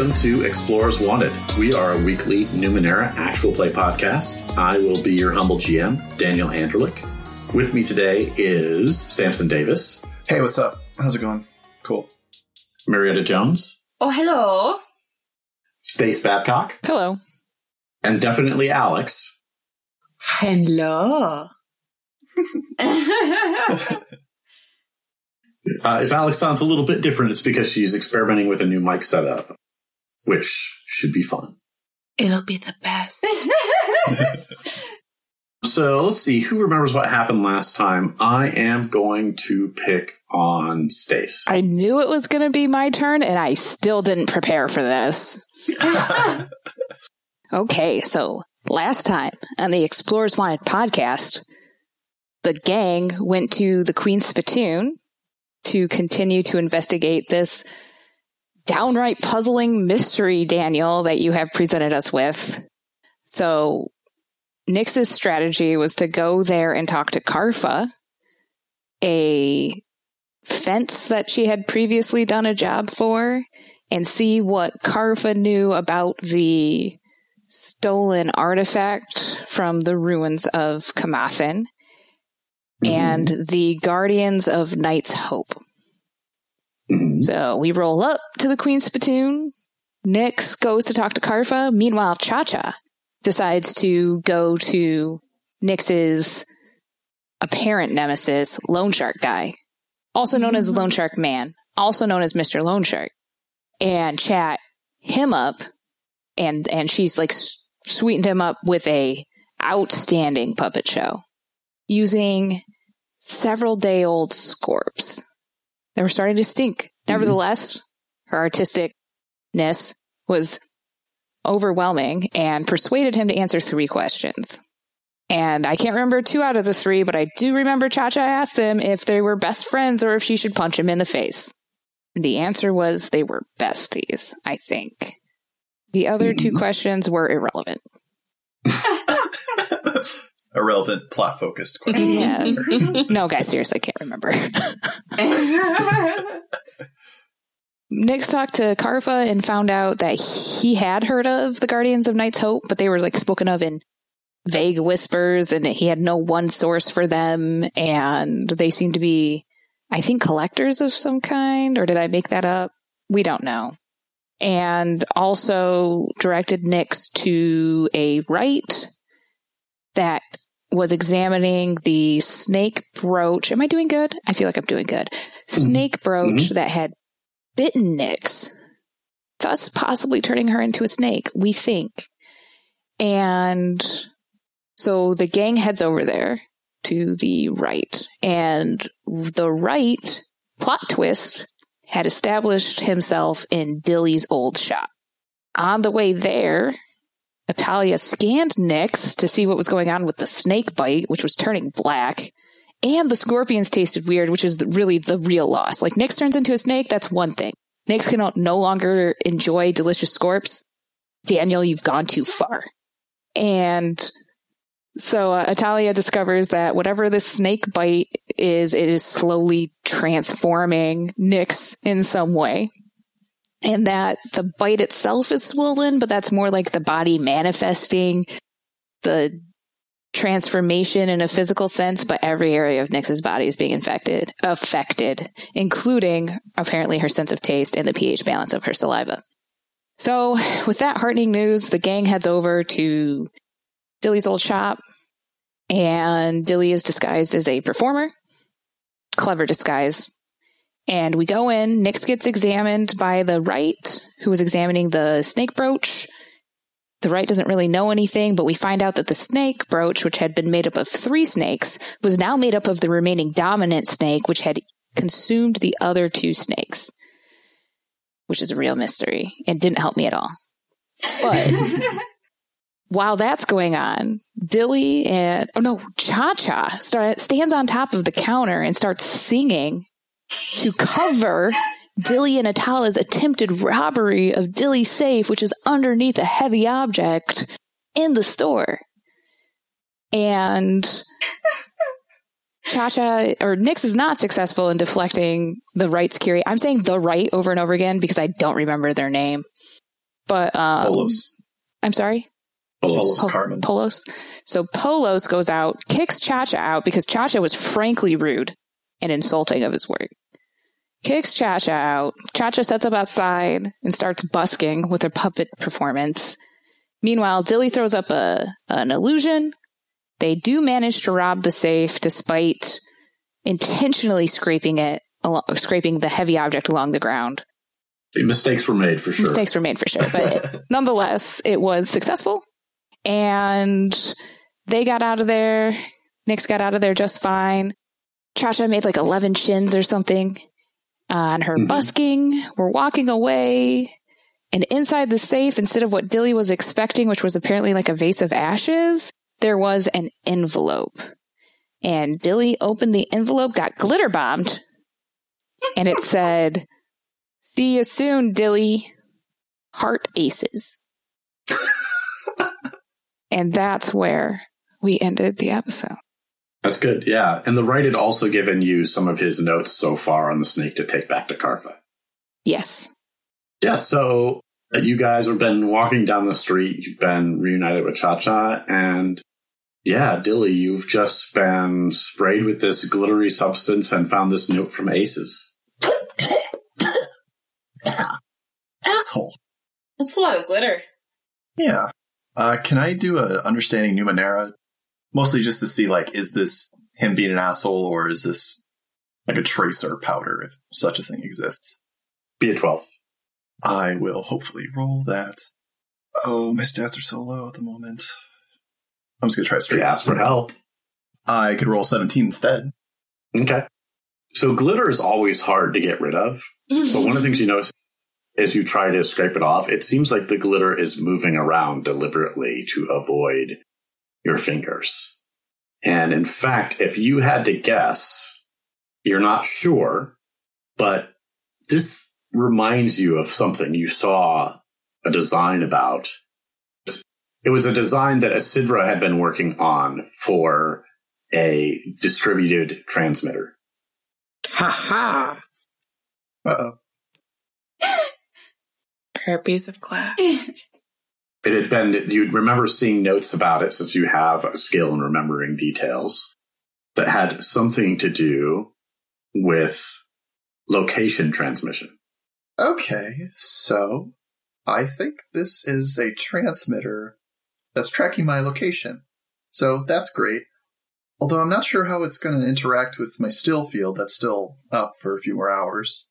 Welcome to Explorers Wanted. We are a weekly Numenera actual play podcast. I will be your humble GM, Daniel Anderlich. With me today is Samson Davis. Hey, what's up? How's it going? Cool. Marietta Jones. Oh, hello. Stace Babcock. Hello. And definitely Alex. Hello. Uh, if Alex sounds a little bit different, it's because she's experimenting with a new mic setup, which should be fun. It'll be the best. so let's see who remembers what happened last time. I am going to pick on Stace. I knew it was going to be my turn, and I still didn't prepare for this. okay, so last time on the Explorers Wanted podcast, the gang went to the Queen's Spittoon to continue to investigate this downright puzzling mystery, Daniel, that you have presented us with. So, Nix's strategy was to go there and talk to Karfa, a fence that she had previously done a job for, and see what Karfa knew about the stolen artifact from the ruins of Kamathan mm-hmm. and the Guardians of Night's Hope. Mm-hmm. So we roll up to the Queen's Spittoon. Nix goes to talk to Karfa. Meanwhile, Cha Cha decides to go to Nix's apparent nemesis, Loan Shark Guy, also known as Loan Shark Man, also known as Mr. Loan Shark, and chat him up. And, and she's like sweetened him up with a outstanding puppet show using several day old scorps. They were starting to stink. Mm-hmm. Nevertheless, her artisticness was overwhelming and persuaded him to answer three questions. And I can't remember two out of the three, but I do remember Cha Cha asked him if they were best friends or if she should punch him in the face. The answer was they were besties, I think. The other mm-hmm. two questions were irrelevant. Irrelevant plot focused question. Yeah. no, guys, seriously, I can't remember. Nix talked to Karfa and found out that he had heard of the Guardians of Night's Hope, but they were like spoken of in vague whispers, and he had no one source for them, and they seemed to be, I think, collectors of some kind, or did I make that up? We don't know. And also directed Nix to a rite that was examining the snake brooch. Am I doing good? I feel like I'm doing good. Mm-hmm. Snake brooch mm-hmm. that had bitten Nix, thus possibly turning her into a snake, we think. And so the gang heads over there to the right, and the right plot twist had established himself in Dilly's old shop. On the way there, Natalia scanned Nix to see what was going on with the snake bite, which was turning black. And the scorpions tasted weird, which is really the real loss. Like Nix turns into a snake, that's one thing. Nix can no longer enjoy delicious scorps. Daniel, you've gone too far. And so uh, Atalia discovers that whatever this snake bite is, it is slowly transforming Nix in some way and that the bite itself is swollen, but that's more like the body manifesting the transformation in a physical sense, but every area of Nix's body is being infected, affected, including apparently her sense of taste and the pH balance of her saliva. So, with that heartening news, the gang heads over to Dilly's old shop, and Dilly is disguised as a performer. Clever disguise. And we go in, Nix gets examined by the Rite, who was examining the snake brooch. The Rite doesn't really know anything, but we find out that the snake brooch, which had been made up of three snakes, was now made up of the remaining dominant snake, which had consumed the other two snakes, which is a real mystery and didn't help me at all. But while that's going on, Dilly and oh no, Cha Cha stands on top of the counter and starts singing to cover Dilly and Atalia's attempted robbery of Dilly's safe, which is underneath a heavy object in the store. And Cha or Nix is not successful in deflecting the right's Curie. I'm saying the right over and over again because I don't remember their name. But um, Polos. I'm sorry, Polos Po- Carmen. Polos. So Polos goes out, kicks Cha Cha out because Cha Cha was frankly rude and insulting of his work. Kicks Cha Cha out. Cha Cha sets up outside and starts busking with her puppet performance. Meanwhile, Dilly throws up a an illusion. They do manage to rob the safe despite intentionally scraping it, along, scraping the heavy object along the ground. Mistakes were made for sure. Mistakes were made for sure, but nonetheless, it was successful. And they got out of there. Nix got out of there just fine. Cha made like 11 shins or something on her Mhm. busking. We're walking away. And inside the safe, instead of what Dilly was expecting, which was apparently like a vase of ashes, there was an envelope. And Dilly opened the envelope, got glitter bombed, and it said, See you soon, Dilly. Heart aces. and that's where we ended the episode. That's good. Yeah. And the right had also given you some of his notes so far on the snake to take back to Karfa. Yes. Yeah. So uh, you guys have been walking down the street. You've been reunited with Cha Cha. And yeah, Dilly, you've just been sprayed with this glittery substance and found this note from Aces. Asshole. That's a lot of glitter. Yeah. Uh, can I do a understanding Numenera? Mostly just to see, like, is this him being an asshole or is this like a tracer powder, if such a thing exists? Be a 12. I will hopefully roll that. Oh, my stats are so low at the moment. I'm just gonna try straight. ask for help. I could roll 17 instead. Okay. So glitter is always hard to get rid of. But one of the things you notice as you try to scrape it off, it seems like the glitter is moving around deliberately to avoid your fingers. And in fact, if you had to guess, you're not sure, but this reminds you of something you saw a design about. It was a design that Asidra had been working on for a distributed transmitter. Ha ha. Uh oh. Herpes of class. It had been, you'd remember seeing notes about it since you have a skill in remembering details that had something to do with location transmission. Okay, so I think this is a transmitter that's tracking my location. So that's great. Although I'm not sure how it's going to interact with my still field that's still up for a few more hours.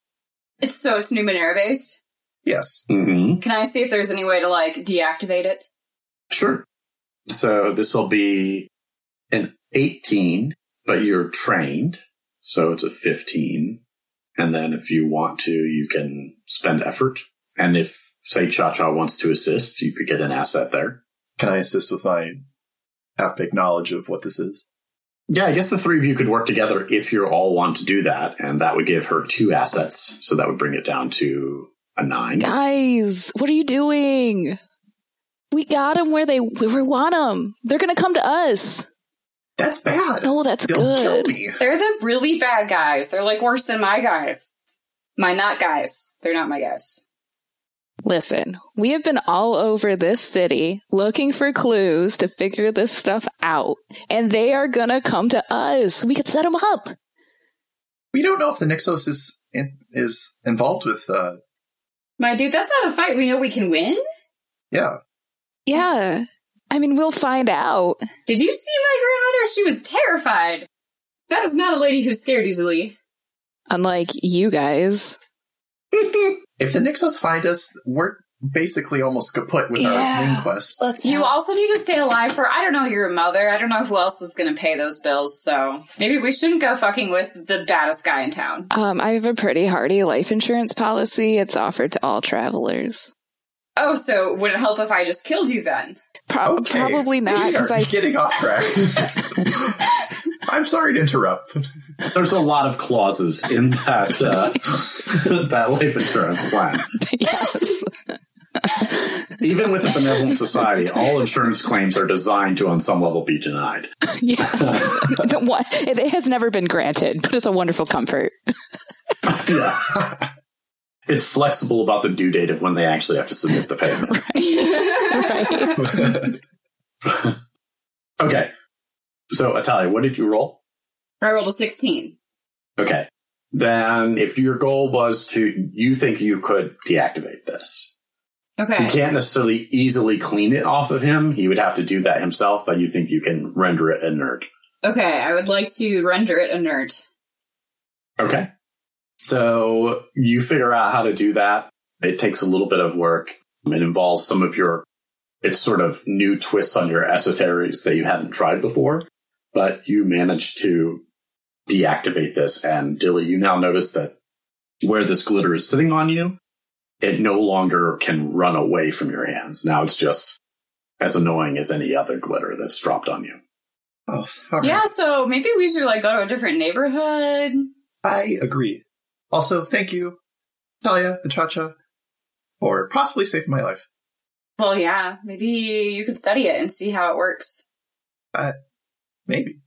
It's so it's Numenera based. Yes. Mm-hmm. Can I see if there's any way to like deactivate it? Sure. So this will be an 18, but you're trained. So it's a 15. And then if you want to, you can spend effort. And if, say, Cha Cha wants to assist, you could get an asset there. Can I assist with my half baked knowledge of what this is? Yeah, I guess the three of you could work together if you all want to do that. And that would give her two assets. So that would bring it down to a nine. Guys, what are you doing? We got them where they where we want them. They're gonna come to us. That's bad. Oh, that's They'll kill good. me. They're the really bad guys. They're like worse than my guys. My not guys. They're not my guys. Listen, we have been all over this city looking for clues to figure this stuff out, and they are gonna come to us. We could set them up. We don't know if the Nixos is in, is involved with. uh My dude, that's not a fight we know we can win. Yeah. Yeah. I mean, we'll find out. Did you see my grandmother? She was terrified. That is not a lady who's scared easily. Unlike you guys. If the Nixos find us, we're basically almost kaput with our Yeah. main quest. Let's You help. also need to stay alive for, I don't know, your mother. I don't know who else is going to pay those bills, so maybe we shouldn't go fucking with the baddest guy in town. Um, I have a pretty hardy life insurance policy. It's offered to all travelers. Oh, so would it help if I just killed you then? Pro- Okay. Probably not, We because are I getting off track. I'm sorry to interrupt. There's a lot of clauses in that uh, that life insurance plan. yes. Even with the benevolent society, all insurance claims are designed to, on some level, be denied. yes. It has never been granted, but it's a wonderful comfort. Yeah. It's flexible about the due date of when they actually have to submit the payment. Right. Okay. So, Atalia, what did you roll? I rolled a 16. Okay. Then, if your goal was to, you think you could deactivate this. Okay. You can't necessarily easily clean it off of him. He would have to do that himself, but you think you can render it inert. Okay, I would like to render it inert. Okay. So you figure out how to do that. It takes a little bit of work. It involves some of your, it's sort of new twists on your esoterics that you hadn't tried before, but you managed to deactivate this. And Dilly, you now notice that where this glitter is sitting on you, it no longer can run away from your hands. Now it's just as annoying as any other glitter that's dropped on you. Oh, all right. Yeah, so maybe we should like go to a different neighborhood. I agree. Also, thank you, Talia and Chacha, for possibly saving my life. Well, yeah, maybe you could study it and see how it works. Uh, maybe.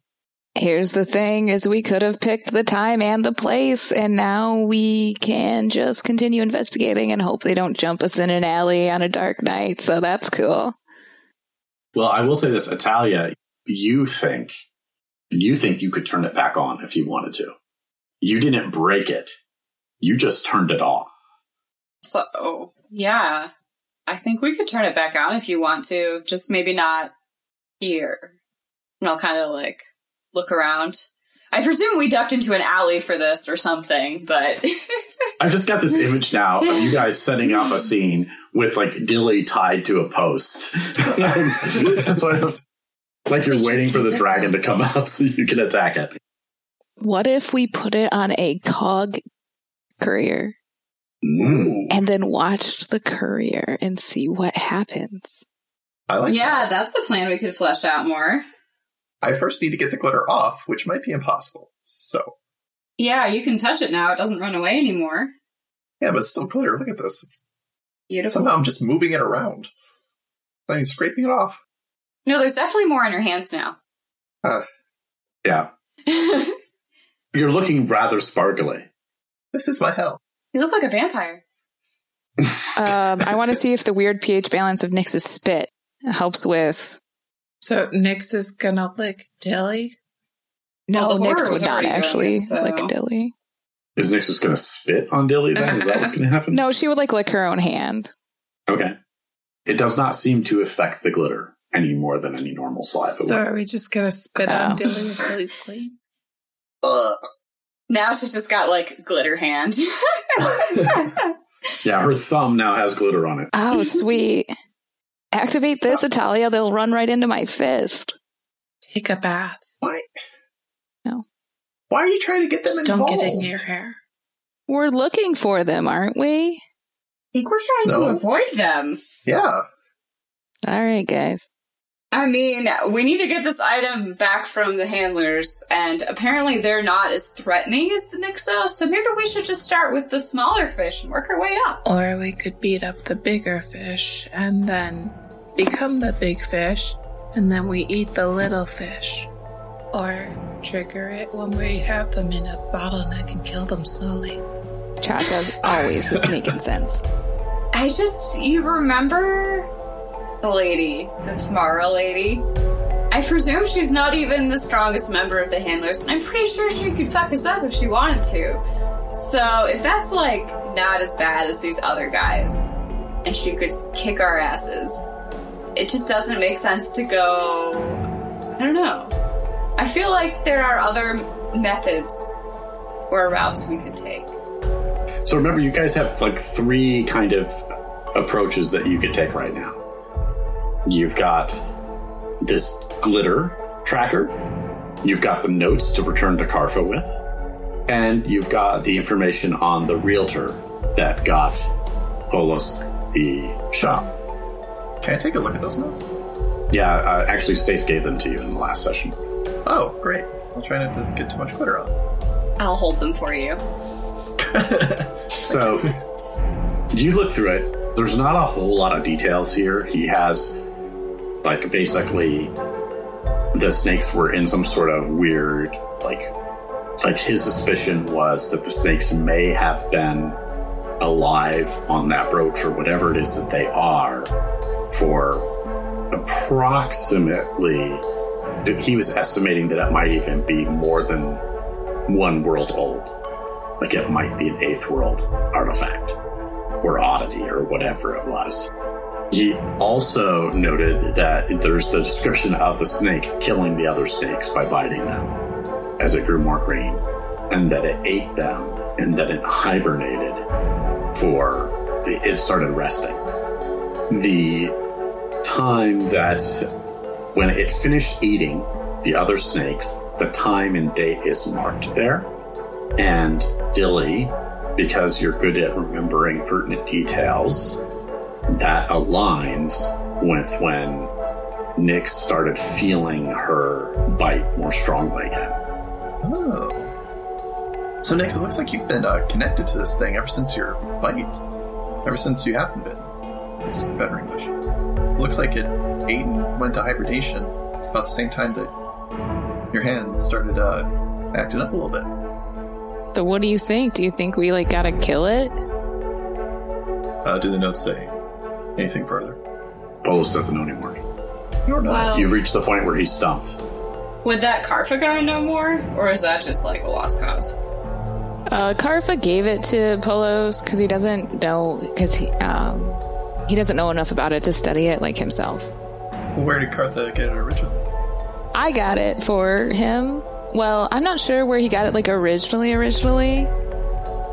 Here's the thing is we could have picked the time and the place and now we can just continue investigating and hope they don't jump us in an alley on a dark night. So that's cool. Well, I will say this, Atalia, you think you think you could turn it back on if you wanted to. You didn't break it. You just turned it off. So, yeah, I think we could turn it back on if you want to, just maybe not here. And I'll kind of like look around. I presume we ducked into an alley for this or something, but I've just got this image now of you guys setting up a scene with like Dilly tied to a post. sort of like you're waiting for the dragon to come out so you can attack it. What if we put it on a cog courier. Ooh, and then watched the courier and see what happens? I like. yeah, that's a plan we could flesh out more. I first need to get the glitter off, which might be impossible. So, Yeah, you can touch it now. It doesn't run away anymore. yeah, but it's still glitter. Look at this. It's, Beautiful. somehow I'm just moving it around. I mean, scraping it off. No, there's definitely more in your hands now. Yeah. You're looking rather sparkly. This is my hell. you look like a vampire. Um, I want to see if the weird pH balance of Nix's spit helps with. So Nix is gonna lick Dilly. No, Well, the would not actually it, so- lick Dilly. Is Nix just going to spit on Dilly then? Is that what's going to happen? No, she would like lick her own hand. Okay. It does not seem to affect the glitter any more than any normal saliva So would. are we just gonna spit Oh. on Dilly if Dilly's clean? Ugh. Now she's just got like glitter hand. Yeah, her thumb now has glitter on it. Oh, sweet. Activate this, Atalia. They'll run right into my fist. Take a bath. Why? No. Why are you trying to get them Just don't involved? get in your hair. We're looking for them, aren't we? I think we're trying No. to avoid them. Yeah. All right, guys. I mean, we need to get this item back from the handlers, and apparently they're not as threatening as the Nixo, so maybe we should just start with the smaller fish and work our way up. Or we could beat up the bigger fish and then become the big fish, and then we eat the little fish. Or trigger it when we have them in a bottleneck and kill them slowly. Chacha's always making sense. I just, you remember the lady, the Tamara lady? I presume she's not even the strongest member of the handlers, and I'm pretty sure she could fuck us up if she wanted to. So, if that's like not as bad as these other guys, and she could kick our asses, it just doesn't make sense to go. I don't know. I feel like there are other methods or routes we could take. So remember, you guys have like three kind of approaches that you could take right now. You've got this glitter tracker, you've got the notes to return to Karfa with, and you've got the information on the realtor that got Polos the shop. Can I take a look at those notes? Yeah, uh, actually, Stace gave them to you in the last session. Oh, great. I'll try not to get too much glitter on. I'll hold them for you. So You look through it. There's not a whole lot of details here. He has, like, basically, the snakes were in some sort of weird, like, like his suspicion was that the snakes may have been alive on that brooch or whatever it is that they are for approximately he was estimating that it might even be more than one world old like it might be an eighth world artifact or oddity or whatever it was he also noted that there's the description of the snake killing the other snakes by biting them as it grew more green and that it ate them and that it hibernated for it started resting. The time that when it finished eating the other snakes, the time and date is marked there. And Dilly, because you're good at remembering pertinent details, that aligns with when Nick started feeling her bite more strongly again. Oh. So, Nick, it looks like you've been uh, connected to this thing ever since your bite. Ever since you haven't been. It's better English. Looks like it ate and went to hibernation. It's about the same time that your hand started uh, acting up a little bit. So what do you think? Do you think we like gotta kill it? Uh, do the notes say anything further? Polos doesn't know anymore. You don't know. Well- You've reached the point where he's stumped. Would that Karfa guy know more? Or is that just like a lost cause? Uh, Karfa gave it to Polos because he doesn't know because he um he doesn't know enough about it to study it like himself. Where did Karfa get it originally? I got it for him. Well, I'm not sure where he got it like originally originally,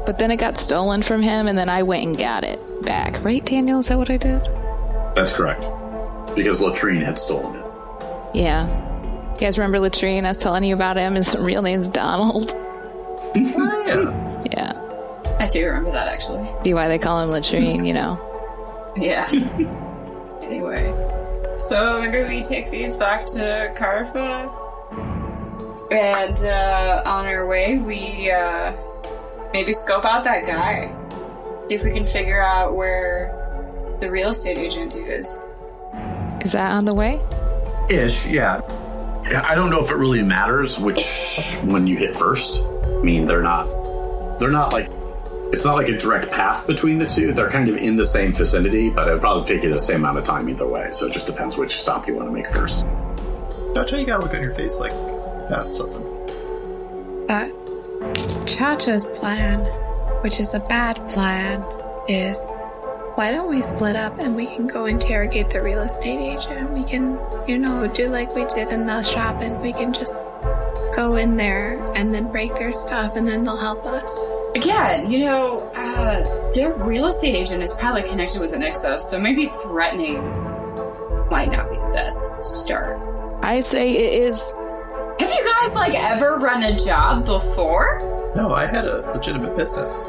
but then it got stolen from him, and then I went and got it back. Right, Daniel? Is that what I did? That's correct. Because Latrine had stolen it. Yeah. You guys remember Latrine? I was telling you about him. His real name's Donald. Oh, yeah. Yeah. I do remember that actually. See why they call him Latrine, you know? Yeah. anyway. So maybe we take these back to Karfa. And uh, on our way, we uh, maybe scope out that guy. See if we can figure out where the real estate agent is. Is that on the way? Ish, yeah. Yeah, I don't know if it really matters which one you hit first. I mean, they're not. They're not like. It's not like a direct path between the two. They're kind of in the same vicinity, but it would probably take you the same amount of time either way. So it just depends which stop you want to make first. Chacha, you gotta look on your face like that's something. But Cha-Cha's plan, which is a bad plan, is why don't we split up and we can go interrogate the real estate agent? We can, you know, do like we did in the shop and we can just go in there and then break their stuff and then they'll help us. Again, you know, uh, their real estate agent is probably connected with a Nixos, so maybe threatening might not be the best start. I say it is. Have you guys like ever run a job before? No, I had a legitimate business.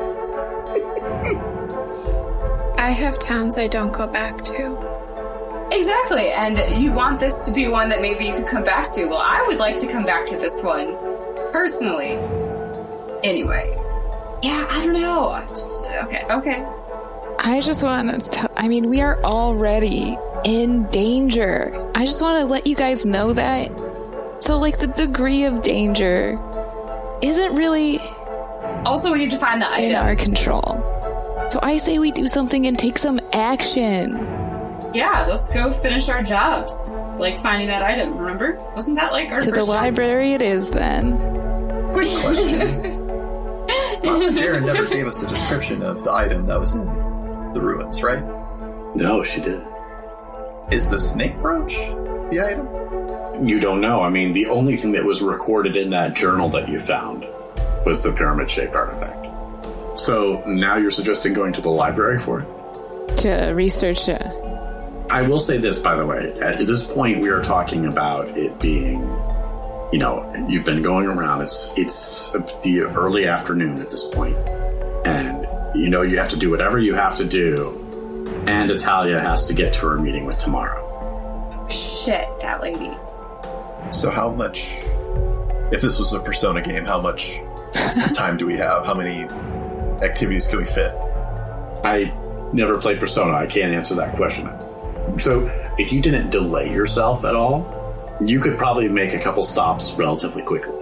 I have towns I don't go back to. Exactly, and you want this to be one that maybe you could come back to. Well, I would like to come back to this one personally. Anyway, yeah, I don't know. Just- Okay, okay. I just want to. I mean, we are already in danger. I just want to let you guys know that. So, like, the degree of danger isn't really Also, we need to find the item. in our control. So, I say we do something and take some action. Yeah, let's go finish our jobs. Like finding that item, remember? Wasn't that like our To the first job? library, it is then. Question. Well, Jaren never gave us a description of the item that was in the ruins, right? No, she did. Is the snake brooch the item? You don't know. I mean, the only thing that was recorded in that journal that you found was the pyramid shaped artifact. So now you're suggesting going to the library for it? To research uh, I will say this, by the way. At this point, we are talking about it being, you know, you've been going around. It's it's the early afternoon at this point, and you know you have to do whatever you have to do, and Atalia has to get to her meeting with Tamara. Shit, that lady. So how much? If this was a Persona game, how much time do we have? How many activities can we fit? I never played Persona. I can't answer that question. So, if you didn't delay yourself at all, you could probably make a couple stops relatively quickly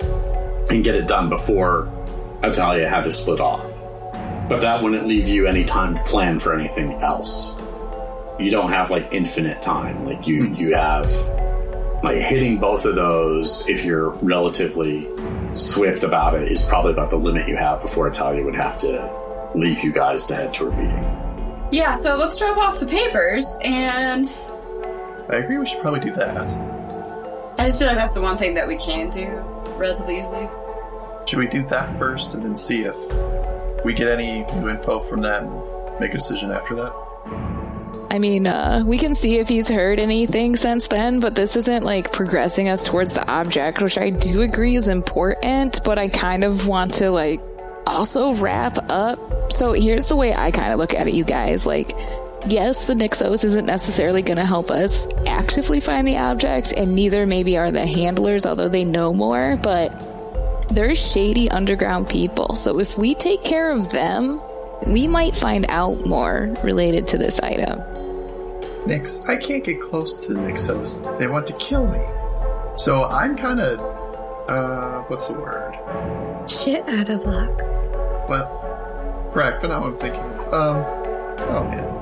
and get it done before Atalia had to split off. But that wouldn't leave you any time to plan for anything else. You don't have like infinite time. Like you, hmm. you have like hitting both of those if you're relatively swift about it is probably about the limit you have before Atalia would have to leave you guys to head to a meeting. Yeah, so let's drop off the papers, and I agree we should probably do that. I just feel like that's the one thing that we can do relatively easily. Should we do that first and then see if we get any new info from that and make a decision after that? I mean, uh, we can see if he's heard anything since then, but this isn't like progressing us towards the object, which I do agree is important, but I kind of want to like also wrap up. So here's the way I kind of look at it, you guys. Like, yes, the Nixos isn't necessarily going to help us actively find the object, and neither maybe are the handlers, although they know more, but they're shady underground people. So if we take care of them, we might find out more related to this item. Nix, I can't get close to the Nixos. They want to kill me. So I'm kind of, uh, what's the word? Shit out of luck. Well, right, but now I'm thinking, um, oh man.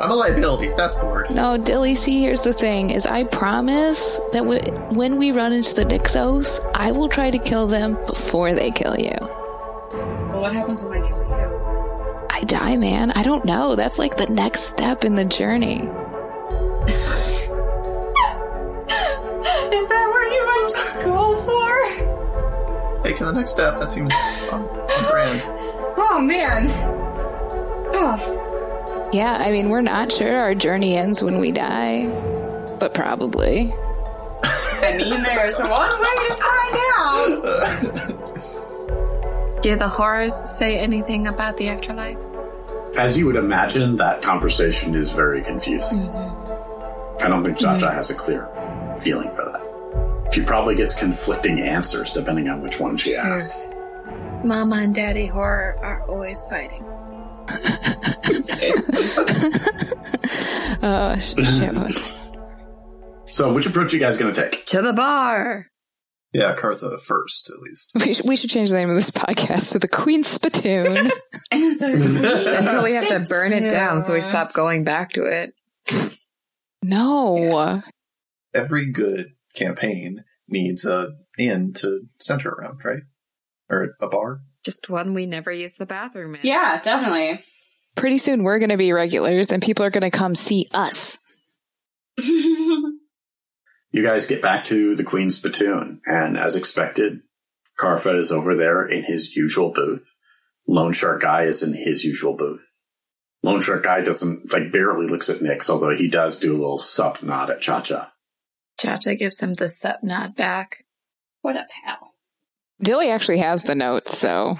I'm a liability, that's the word. No, Dilly, see, here's the thing, is I promise that w- when we run into the Nixos, I will try to kill them before they kill you. Well, what happens when I kill you? I die, man. I don't know. That's like the next step in the journey. Is that what you went to school for? Taking the next step, that seems on, on brand. Oh man. Oh, Yeah, I mean, we're not sure our journey ends when we die, but probably. I mean, there's one way to find out. Do the horrors say anything about the afterlife? As you would imagine, that conversation is very confusing. Mm-hmm. I don't think Jaja mm-hmm. has a clear feeling for that. She probably gets conflicting answers depending on which one she Sure. asks. Mama and Daddy horror are always fighting. Oh, shit. So, which approach are you guys going to take? To the bar! Yeah, Karfa first, at least. We, should, we should change the name of this podcast to the Queen Spittoon. Until we have to burn it down so we stop going back to it. no. Every good campaign needs a inn to center around, right? Or a bar. Just one we never use the bathroom in. Yeah, definitely. Pretty soon we're going to be regulars and people are going to come see us. You guys get back to the Queen's Spittoon, and as expected, Karfa is over there in his usual booth. Loan Shark Guy is in his usual booth. Loan Shark Guy doesn't, like, barely looks at Nix, although he does do a little sup nod at Cha Cha. Cha Cha gives him the sup nod back. what a pal. Dilly actually has the notes, so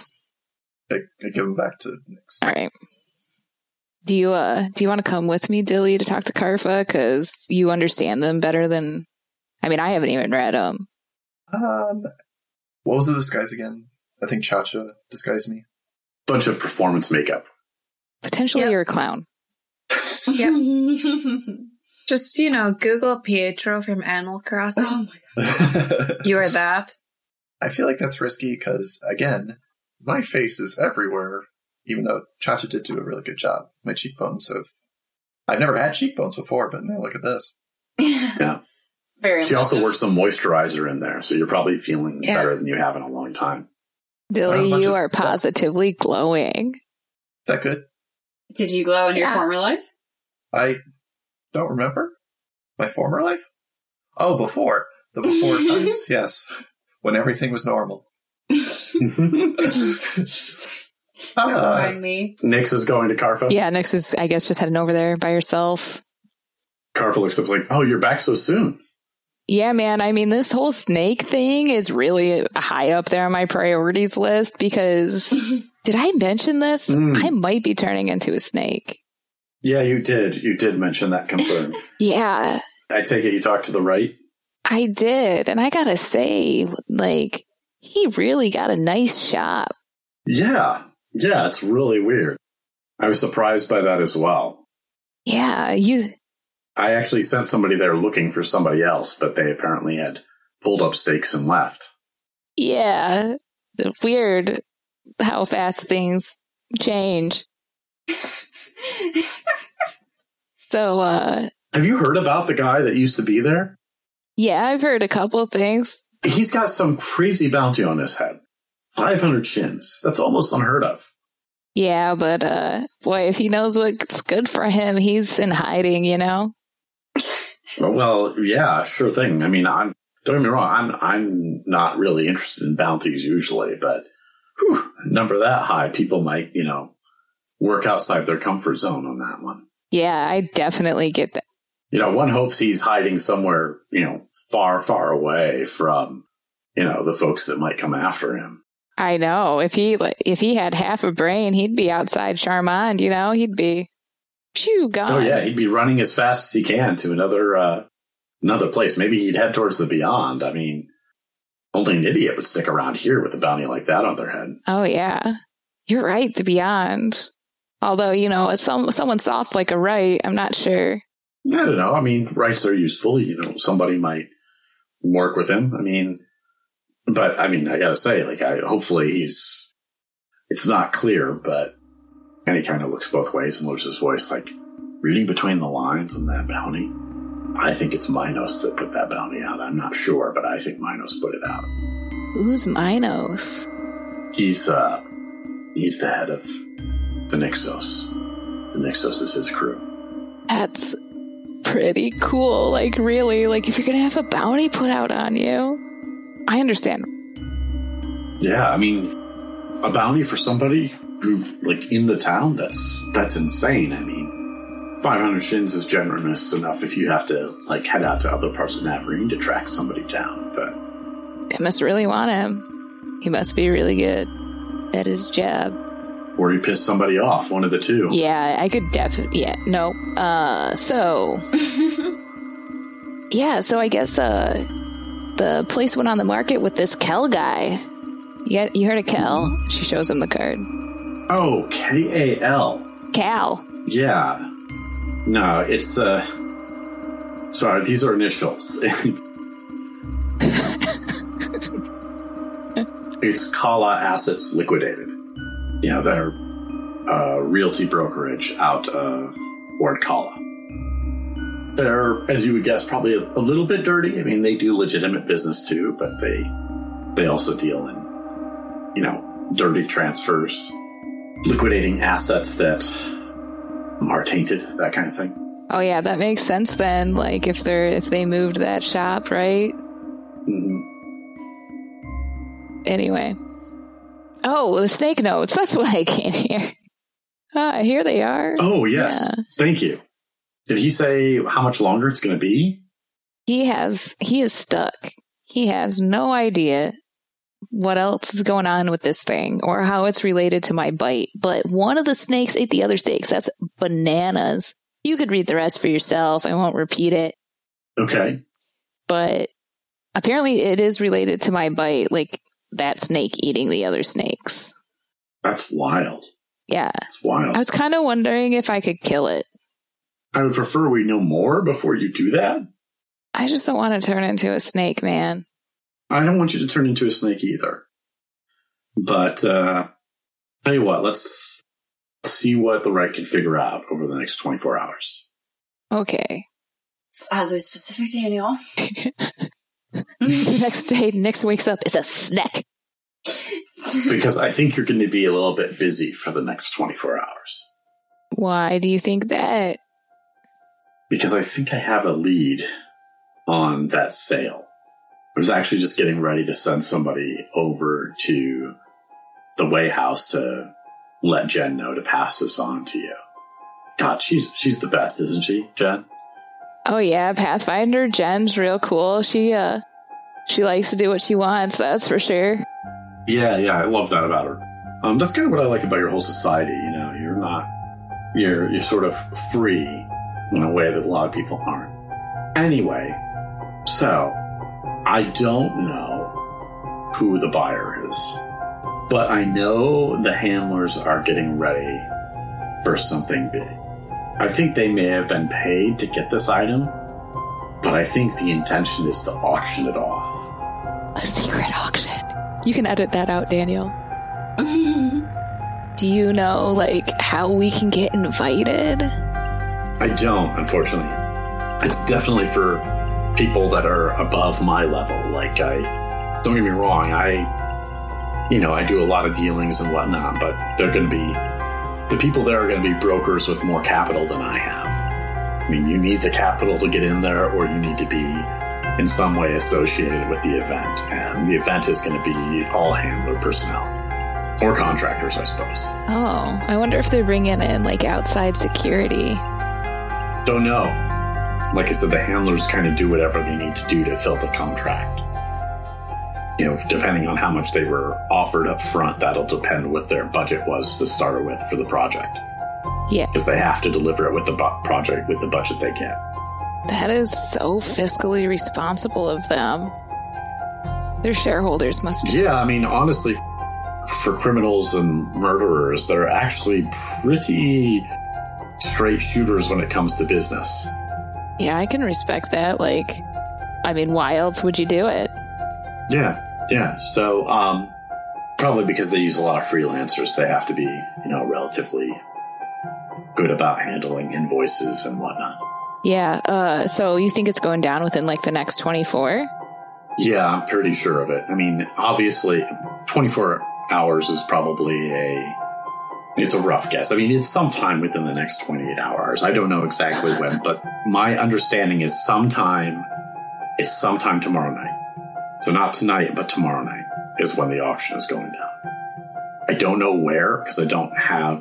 I, I give them back to Nix. all right. Do you uh do you want to come with me, Dilly, to talk to Karfa? Because you understand them better than. I mean, I haven't even read them. Um, what was the disguise again? I think Cha-Cha disguised me. Bunch of performance makeup. Potentially, Yep. you're a clown. Yep. Just, you know, Google Pietro from Animal Crossing. oh my god. You are that. I feel like that's risky because, again, my face is everywhere, even though Cha-Cha did do a really good job. My cheekbones have. I've never had cheekbones before, but now look at this. Yeah. Very She also impressive. works some moisturizer in there, so you're probably feeling Yeah. better than you have in a long time. Dilly, a bunch you of are dust. positively glowing. Is that good? Did you glow in your former life? I don't remember my former life. Oh, before the before times, yes, when everything was normal. Don't Uh, remind me. Nix is going to Karfa. Yeah, Nix is, I guess, just heading over there by herself. Karfa looks up like, oh, you're back so soon. Yeah, man. I mean, this whole snake thing is really high up there on my priorities list because did I mention this? Mm. I might be turning into a snake. Yeah, you did. You did mention that concern. Yeah, I take it you talked to the right. I did. And I gotta say, like, he really got a nice shop. Yeah. Yeah, it's really weird. I was surprised by that as well. Yeah, you. I actually sent somebody there looking for somebody else, but they apparently had pulled up stakes and left. Yeah, weird how fast things change. So, uh, Have you heard about the guy that used to be there? Yeah, I've heard a couple things. He's got some crazy bounty on his head. 500 shins. That's almost unheard of. Yeah, but uh, boy, if he knows what's good for him, he's in hiding. You know. Well, yeah, sure thing. I mean, I'm don't get me wrong. I'm I'm not really interested in bounties usually, but whew, number that high, people might you know work outside their comfort zone on that one. Yeah, I definitely get that. You know, one hopes he's hiding somewhere you know far, far away from you know the folks that might come after him. I know if he if he had half a brain, he'd be outside Charmonde. You know, he'd be phew gone. Oh yeah, he'd be running as fast as he can to another uh, another place. Maybe he'd head towards the beyond. I mean, only an idiot would stick around here with a bounty like that on their head. Oh yeah, you're right. The beyond. Although you know, as some someone soft like a right, I'm not sure. I don't know. I mean, rights are useful. You know, somebody might work with him. I mean, but I mean, I gotta say, like, I hopefully he's. It's not clear, but and he kind of looks both ways and lowers his voice, like reading between the lines on that bounty. I think it's Minos that put that bounty out. I'm not sure, but I think Minos put it out. Who's Minos? He's uh, he's the head of the Nixos. The Nixos is his crew. That's pretty cool. Like really, like if you're gonna have a bounty put out on you, I understand. Yeah, I mean, a bounty for somebody who, like, in the town, that's, that's insane. I mean, 500 shins is generous enough if you have to, like, head out to other parts of Navarene to track somebody down, but, They must really want him. He must be really good at his job. Or you piss somebody off, one of the two. Yeah, I could definitely. Yeah, no. Uh, so yeah, so I guess uh, the place went on the market with this Kel guy. Yeah, you heard of Kel? She shows him the card. Oh, K A L. Cal. Yeah. No, it's, uh, sorry, these are initials. it's Kala Assets Liquidated. You know, they're a realty brokerage out of Ward Kala. They're, as you would guess, probably a, a little bit dirty. I mean, they do legitimate business too, but they they also deal in, you know, dirty transfers, liquidating assets that are tainted, that kind of thing. Oh yeah, that makes sense then. Like if they're if they moved that shop, right? Mhm. Anyway. Oh, the snake notes. That's why I came here. Ah, here they are. Oh yes, thank you. Did he say how much longer it's going to be? he has he is stuck he has no idea what else is going on with this thing or how it's related to my bite but one of the snakes ate the other snakes that's bananas you could read the rest for yourself i won't repeat it Okay. but apparently it is related to my bite like that snake eating the other snakes That's wild. yeah That's wild. i was kind of wondering if i could kill it I would prefer we know more before you do that. i just don't want to turn into a snake man I don't want you to turn into a snake either. But uh tell you what, let's see what the right can figure out over the next 24 hours. okay It's oddly specific, Daniel. next day nix wakes up it's a snack Because I think you're going to be a little bit busy for the next 24 hours. Why do you think that? Because I think I have a lead on that sale. I was actually just getting ready to send somebody over to the Way House to let Jen know to pass this on to you. God, she's she's the best, isn't she, Jen? Oh yeah, Pathfinder Jen's real cool. She uh she likes to do what she wants, that's for sure. Yeah, yeah, I love that about her. Um, that's kind of what I like about your whole society. You know, you're not, you're you're sort of free in a way that a lot of people aren't. Anyway, so I don't know who the buyer is, but I know the handlers are getting ready for something big. I think they may have been paid to get this item, but I think the intention is to auction it off. A secret auction. You can edit that out, Daniel. Do you know, like, how we can get invited? I don't, unfortunately. It's definitely for people that are above my level. Like, I, don't get me wrong, I, you know, I do a lot of dealings and whatnot, but they're going to be, the people there are going to be brokers with more capital than I have. I mean, you need the capital to get in there, or you need to be in some way associated with the event. And the event is going to be all handler personnel. Or contractors, I suppose. Oh, I wonder if they're bringing in, like, outside security. Don't know. Like I said, the handlers kind of do whatever they need to do to fill the contract. You know, depending on how much they were offered up front, that'll depend what their budget was to start with for the project. Yeah. Because they have to deliver it with the bu- project with the budget they get. That is so fiscally responsible of them. Their shareholders must be. Yeah, I mean, honestly, for criminals and murderers, they're actually pretty straight shooters when it comes to business. Yeah, I can respect that. Like, I mean, why else would you do it? Yeah, yeah. So, um, probably because they use a lot of freelancers, they have to be, you know, relatively good about handling invoices and whatnot. Yeah, uh, so you think it's going down within like the next 24? Yeah, I'm pretty sure of it. I mean, obviously, 24 hours is probably a. It's a rough guess. I mean, it's sometime within the next 28 hours. I don't know exactly when, but my understanding is sometime. It's sometime tomorrow night. So not tonight, but tomorrow night is when the auction is going down. I don't know where because I don't have.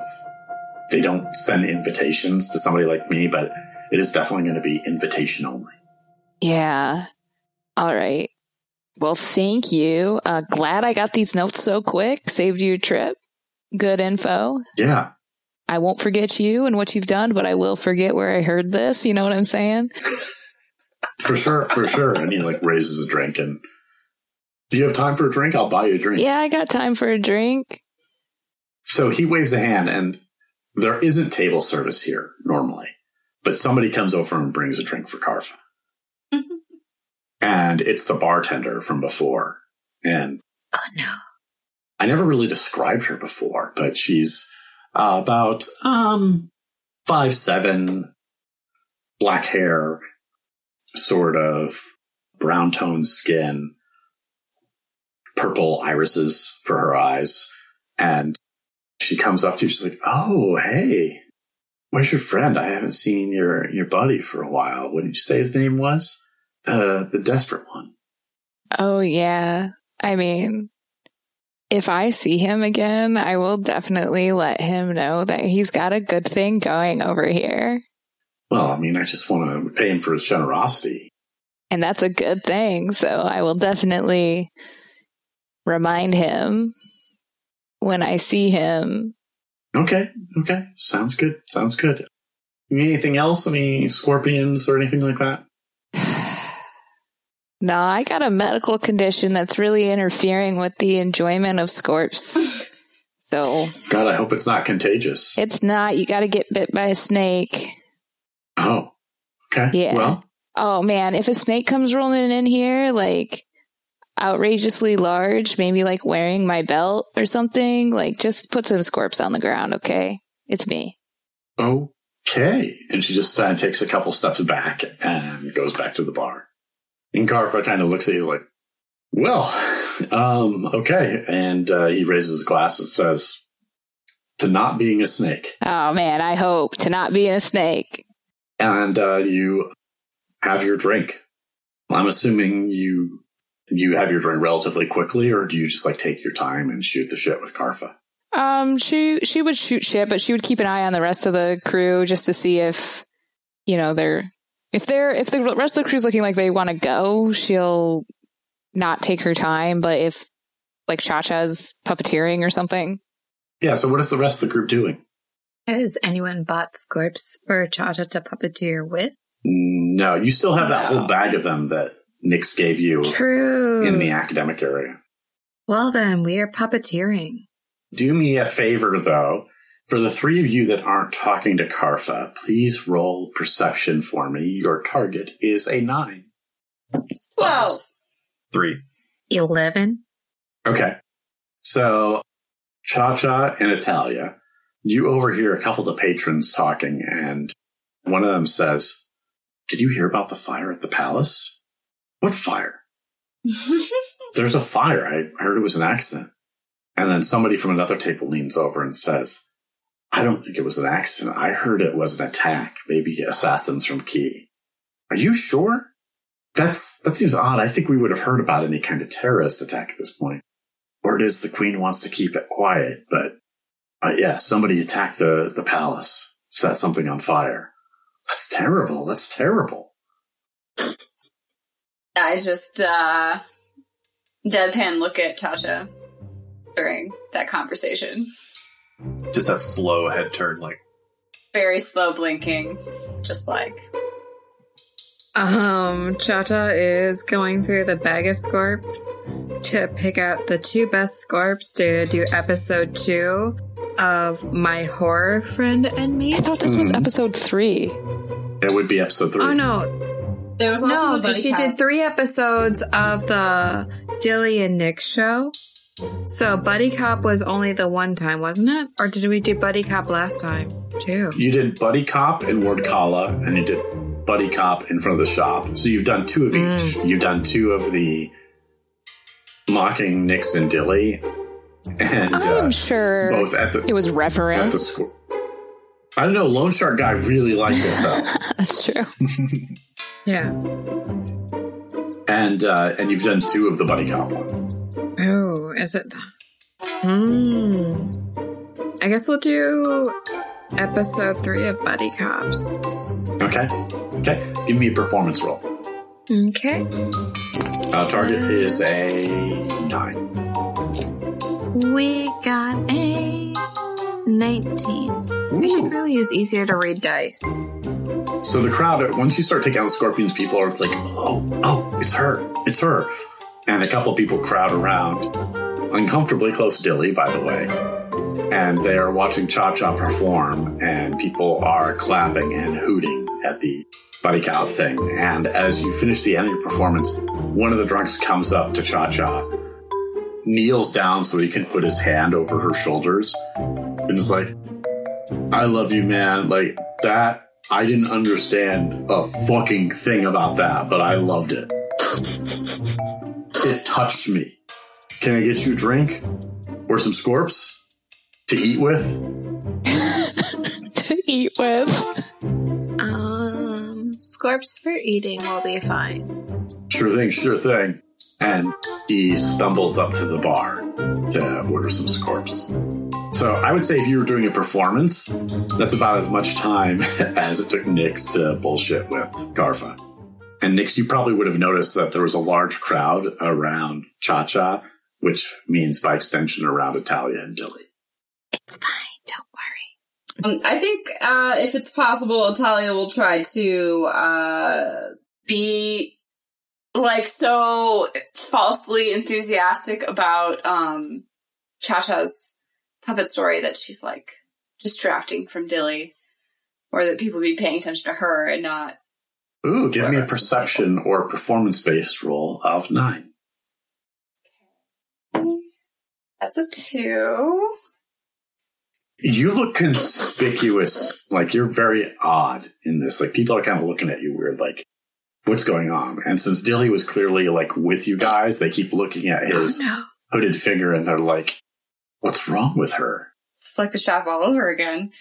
They don't send invitations to somebody like me, but it is definitely going to be invitation only. Yeah. All right. Well, thank you. Uh, glad I got these notes so quick. Saved you a trip. Good info. Yeah, I won't forget you and what you've done, but I will forget where I heard this. You know what I'm saying? For sure, for sure. And he like raises a drink and do you have time for a drink? I'll buy you a drink. Yeah, I got time for a drink. So he waves a hand and there isn't table service here normally, but somebody comes over and brings a drink for Karfa. and it's the bartender from before. And Oh no. I never really described her before, but she's uh, about um five seven, black hair, sort of brown toned skin, purple irises for her eyes, and she comes up to you. She's like, "Oh, hey, where's your friend? I haven't seen your your buddy for a while. What did you say his name was? Uh, the desperate one." Oh, yeah. I mean, if I see him again, I will definitely let him know that he's got a good thing going over here. Well, I mean, I just want to pay him for his generosity. And that's a good thing. So I will definitely remind him when I see him. Okay, okay. Sounds good. Sounds good. Anything else? Any scorpions or anything like that? No, I got a medical condition that's really interfering with the enjoyment of scorps. so God, I hope it's not contagious. it's not, you got to get bit by a snake. Oh, okay. Yeah. Well, Oh man, if a snake comes rolling in here, like outrageously large, maybe like wearing my belt or something, like just put some scorps on the ground, okay? It's me. okay. And she just kind of takes a couple steps back and goes back to the bar. And Karfa kind of looks at you like, well, um, okay. And uh, he raises his glass and says, to not being a snake. Oh man, I hope to not be a snake. and uh, you have your drink. I'm assuming you you have your drink relatively quickly, or do you just like take your time and shoot the shit with Karfa? Um, she she would shoot shit, but she would keep an eye on the rest of the crew just to see if you know they're if they're if the rest of the crew's looking like they want to go, she'll not take her time. But if like Cha Cha's puppeteering or something, Yeah. So what is the rest of the group doing? Has anyone bought scorps for Chacha to puppeteer with? No, you still have that No. whole bag of them that Nix gave you True. in the academic area. well, then we are puppeteering. Do me a favor though. For the three of you that aren't talking to Karfa, please roll perception for me. Your target is a nine. 12. Three. 11. Okay. So, Cha Cha and Atalia, you overhear a couple of the patrons talking, and one of them says, Did you hear about the fire at the palace? What fire? There's a fire. I heard it was an accident. And then somebody from another table leans over and says, I don't think it was an accident. I heard it was an attack. Maybe assassins from Key. Are you sure? That's that seems odd. I think we would have heard about any kind of terrorist attack at this point. Or it is the queen wants to keep it quiet, but uh, yeah, somebody attacked the the palace, set something on fire. That's terrible. That's terrible. I just uh deadpan look at Tasha during that conversation. Just that slow head turn, like Very slow blinking, just like Um, Chata is going through the bag of scorps to pick out the two best scorps to do episode two of My Horror Friend and Me. I thought this was Mhm. episode three. It would be episode three. Oh no, there was also no, the but she cop. did three episodes of the Dilly and Nick show. So Buddy Cop was only the one time, wasn't it? Or did we do Buddy Cop last time too? You did Buddy Cop in Ward Kala, and you did Buddy Cop in front of the shop. So you've done two of each. You've done two of the mocking Nix and Dilly, and I'm uh, sure both at the it was at the reference. school. I don't know. Loan Shark guy really liked it though, That's true. Yeah. and uh, and you've done two of the Buddy Cop one. Oh, is it? Hmm. I guess we'll do episode three of Buddy Cops. Okay, okay. Give me a performance roll. Okay. Uh, target is a nine. We got a 19. We should really use easier to read dice. So the crowd, once you start taking out scorpions, people are like, "Oh, oh, it's her, it's her," and a couple people crowd around, uncomfortably close to Dilly, by the way, and they are watching Cha Cha perform, and people are clapping and hooting at the buddy cow thing. And as you finish the end of your performance, one of the drunks comes up to Cha Cha, kneels down so he can put his hand over her shoulders, and is like, I love you, man. Like that. I didn't understand a fucking thing about that, but I loved it. it touched me. Can I get you a drink or some scorps to eat with? to eat with. Um, scorps for eating will be fine. Sure thing, sure thing. And he stumbles up to the bar to order some scorps. So I would say if you were doing a performance, that's about as much time as it took Nix to bullshit with Karfa. And Nix, you probably would have noticed that there was a large crowd around Cha Cha, which means by extension around Atalia and Dilly. It's fine. Don't worry. Um, I think uh, if it's possible, Atalia will try to uh, be like so falsely enthusiastic about um, Cha-Cha's puppet story that she's like distracting from Dilly, or that people be paying attention to her and not. Ooh, give me a perception or performance based roll of nine. That's a two. You look conspicuous, like you're very odd in this. Like people are kind of looking at you weird, like, what's going on? And since Dilly was clearly like with you guys, they keep looking at his Oh, no. hooded figure and they're like, what's wrong with her? It's like the shop all over again.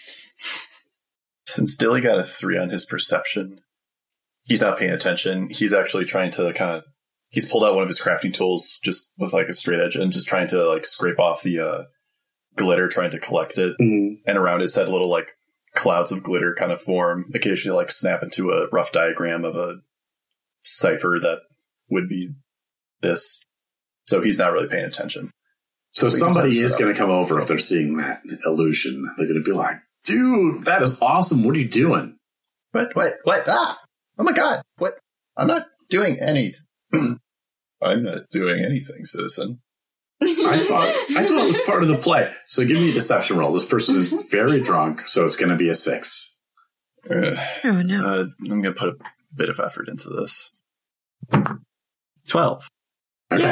Since Dilly got a three on his perception, he's not paying attention. He's actually trying to kind of. He's pulled out one of his crafting tools just with like a straight edge and just trying to like scrape off the uh, glitter, trying to collect it. And around his head, little like clouds of glitter kind of form, occasionally like snap into a rough diagram of a cipher that would be this. So he's not really paying attention. So Please somebody is going to come over if they're seeing that illusion. They're going to be like, dude, that is awesome. What are you doing? What? What? What? Ah! Oh my god! What? I'm not doing anything. I'm not doing anything, citizen. I thought I thought it was part of the play. So give me a deception roll. This person is very drunk, so it's going to be a six. Uh, Oh no. uh, I'm going to put a bit of effort into this. 12. Okay.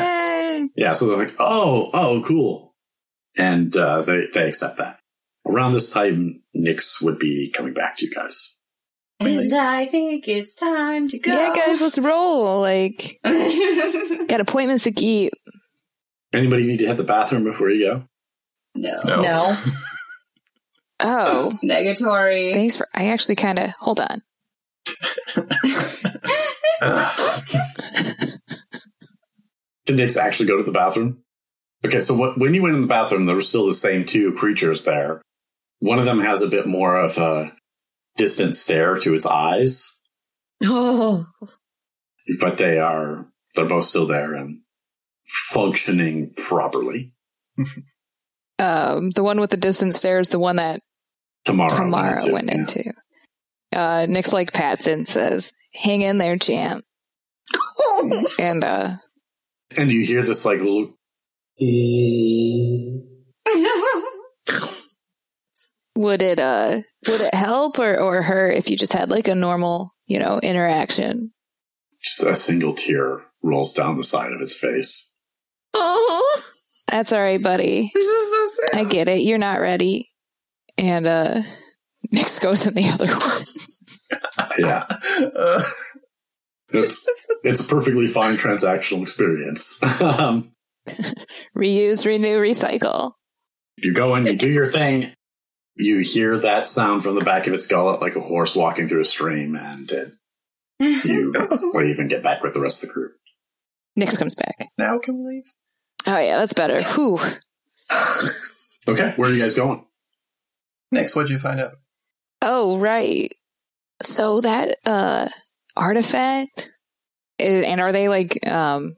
Yay! Yeah, so they're like, oh, oh, cool. And uh, they, they accept that. Around this time, Nix would be coming back to you guys. and I think it's time to go. Yeah, guys, let's roll. Like, got appointments to keep. Anybody need to hit the bathroom before you go? no. No. No. Oh, Negatory. thanks for. I actually kind of. Hold on. Ugh. Did Nix actually go to the bathroom? Okay, so what, when you went in the bathroom, there were still the same two creatures there. One of them has a bit more of a distant stare to its eyes, Oh, but they are, they're both still there and functioning properly. Um, the one with the distant stare is the one that Tomorrow. Tamara into, went yeah. into. Uh, Nix like pats and says, "Hang in there, champ." and uh, And you hear this like little. would it uh would it help or or hurt if you just had like a normal you know interaction? Just a single tear rolls down the side of his face. oh, That's all right, buddy. this is so sad. I get it. You're not ready. And uh, Nix goes in the other one. Yeah, Uh, it's it's a perfectly fine transactional experience. um, Reuse, renew, recycle. you go in, you do your thing. You hear that sound from the back of its gullet, like a horse walking through a stream, and uh, you leave and get back with the rest of the group. Nix comes back. now can we leave? Oh yeah, that's better. Whew. Okay, where are you guys going? Next, what'd you find out? Oh right. So that uh artifact, and are they like um?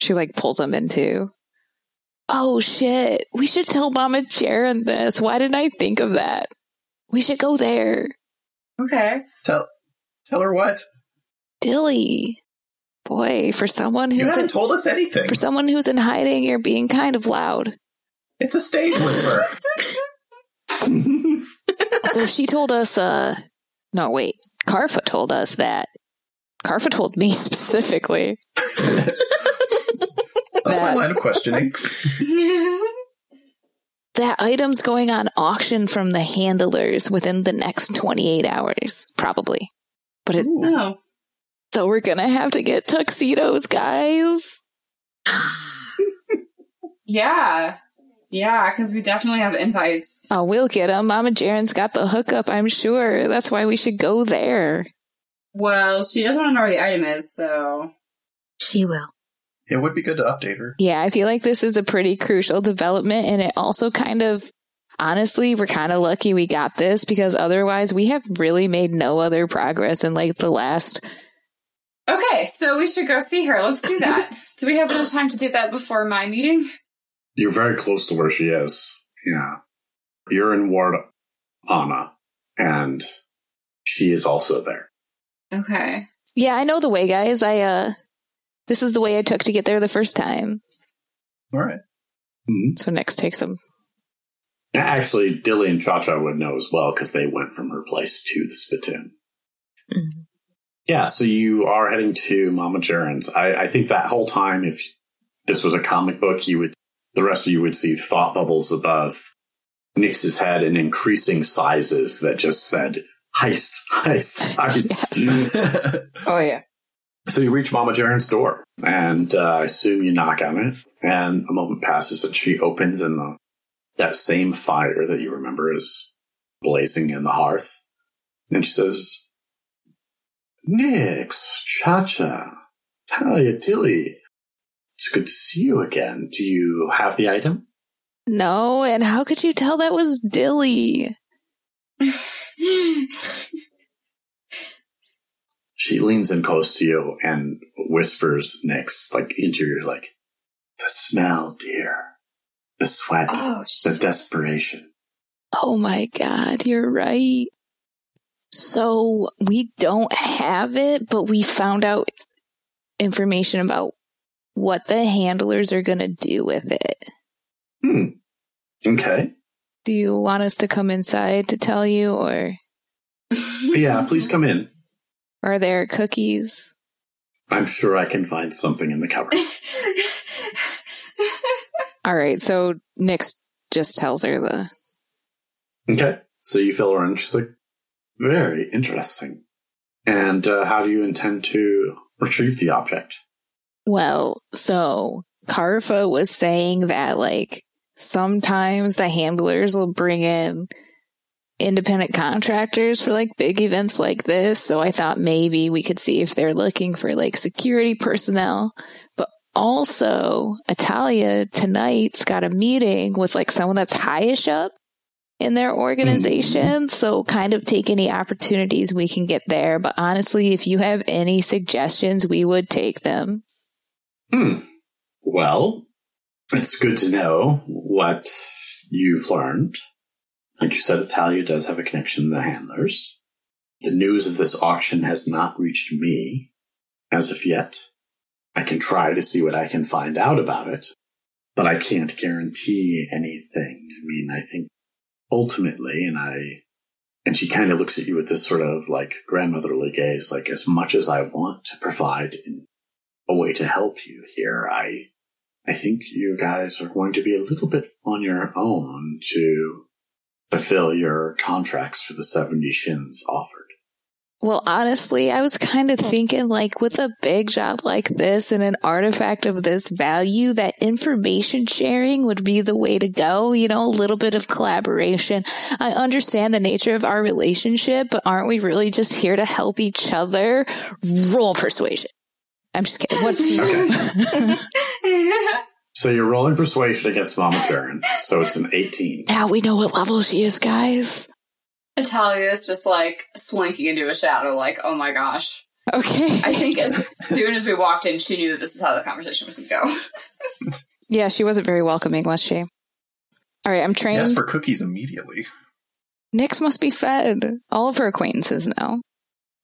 She like pulls them into. Oh shit! We should tell Mama Jaren this. Why didn't I think of that? We should go there, okay. Tell, tell her what? Dilly. Boy, for someone You who's haven't in, told us anything. for someone who's in hiding, you're being kind of loud. It's a stage whisper. so she told us uh no wait Karfa told us that Karfa told me specifically That's my That- line of questioning. that items going on auction from the handlers within the next 28 hours probably but it, oh. so we're gonna have to get tuxedos guys Yeah. Yeah, because we definitely have invites. oh we'll get them mama jaren's got the hookup i'm sure that's why we should go there Well, she doesn't want to know where the item is, so. she will. It would be good to update her. Yeah, I feel like this is a pretty crucial development, and it also kind of, honestly, we're kind of lucky we got this because otherwise we have really made no other progress in like the last. Okay, so we should go see her. Let's do that. do we have enough time to do that before my meeting? You're very close to where she is. Yeah. You're in Ward Anna, and she is also there. Okay. Yeah, I know the way, guys. I uh, this is the way I took to get there the first time. All right. So next takes them. Actually, Dilly and Cha Cha would know as well because they went from her place to the spittoon. Mhm. Yeah, so you are heading to Mama Jaren's. I, I think that whole time, if this was a comic book, you would the rest of you would see thought bubbles above Nix's head in increasing sizes that just said heist, heist, heist. Oh yeah. So you reach Mama Jaren's door, and uh, I assume you knock on it, and a moment passes, and she opens, and the, that same fire that you remember is blazing in the hearth, and she says, "Nix, Cha-Cha, Talia, Dilly, it's good to see you again. Do you have the item?" No, and how could you tell that was Dilly? She leans in close to you and whispers, "Nix, like into your like, the smell, dear, the sweat." oh, the desperation. Oh my god, you're right. So we don't have it, but we found out information about what the handlers are going to do with it. Hmm. Okay. Do you want us to come inside to tell you, or Yeah, please come in. are there cookies? I'm sure I can find something in the cupboard. All right, so Nix just tells her the. Okay. So you fill her in. She's like, very interesting. And uh, how do you intend to retrieve the object? Well, so Karfa was saying that, like, sometimes the handlers will bring in independent contractors for like big events like this. So I thought maybe we could see if they're looking for like security personnel. But also, Atalia tonight's got a meeting with like someone that's highish up in their organization. So kind of take any opportunities we can get there. But honestly, if you have any suggestions, we would take them. Hmm. Well, it's good to know what you've learned. Like you said, Atalia does have a connection to the handlers. The news of this auction has not reached me as of yet. I can try to see what I can find out about it, but I can't guarantee anything. I mean, I think ultimately, and I, and she kind of looks at you with this sort of like grandmotherly gaze, like as much as I want to provide a way to help you here, I, I think you guys are going to be a little bit on your own to fulfill your contracts for the 70 shins offered. Well, honestly, I was kind of thinking like with a big job like this and an artifact of this value, that information sharing would be the way to go. You know, a little bit of collaboration. I understand the nature of our relationship, but aren't we really just here to help each other? Roll persuasion. I'm just kidding. What's Okay. So you're rolling persuasion against Mama Jaren. So it's an 18. now we know what level she is, guys. Atalia is just like slinking into a shadow, like, oh my gosh. Okay. I think as soon as we walked in, she knew that this is how the conversation was going to go. yeah, she wasn't very welcoming, was she? All right, I'm trained. Ask for cookies immediately. Nix must be fed. All of her acquaintances know.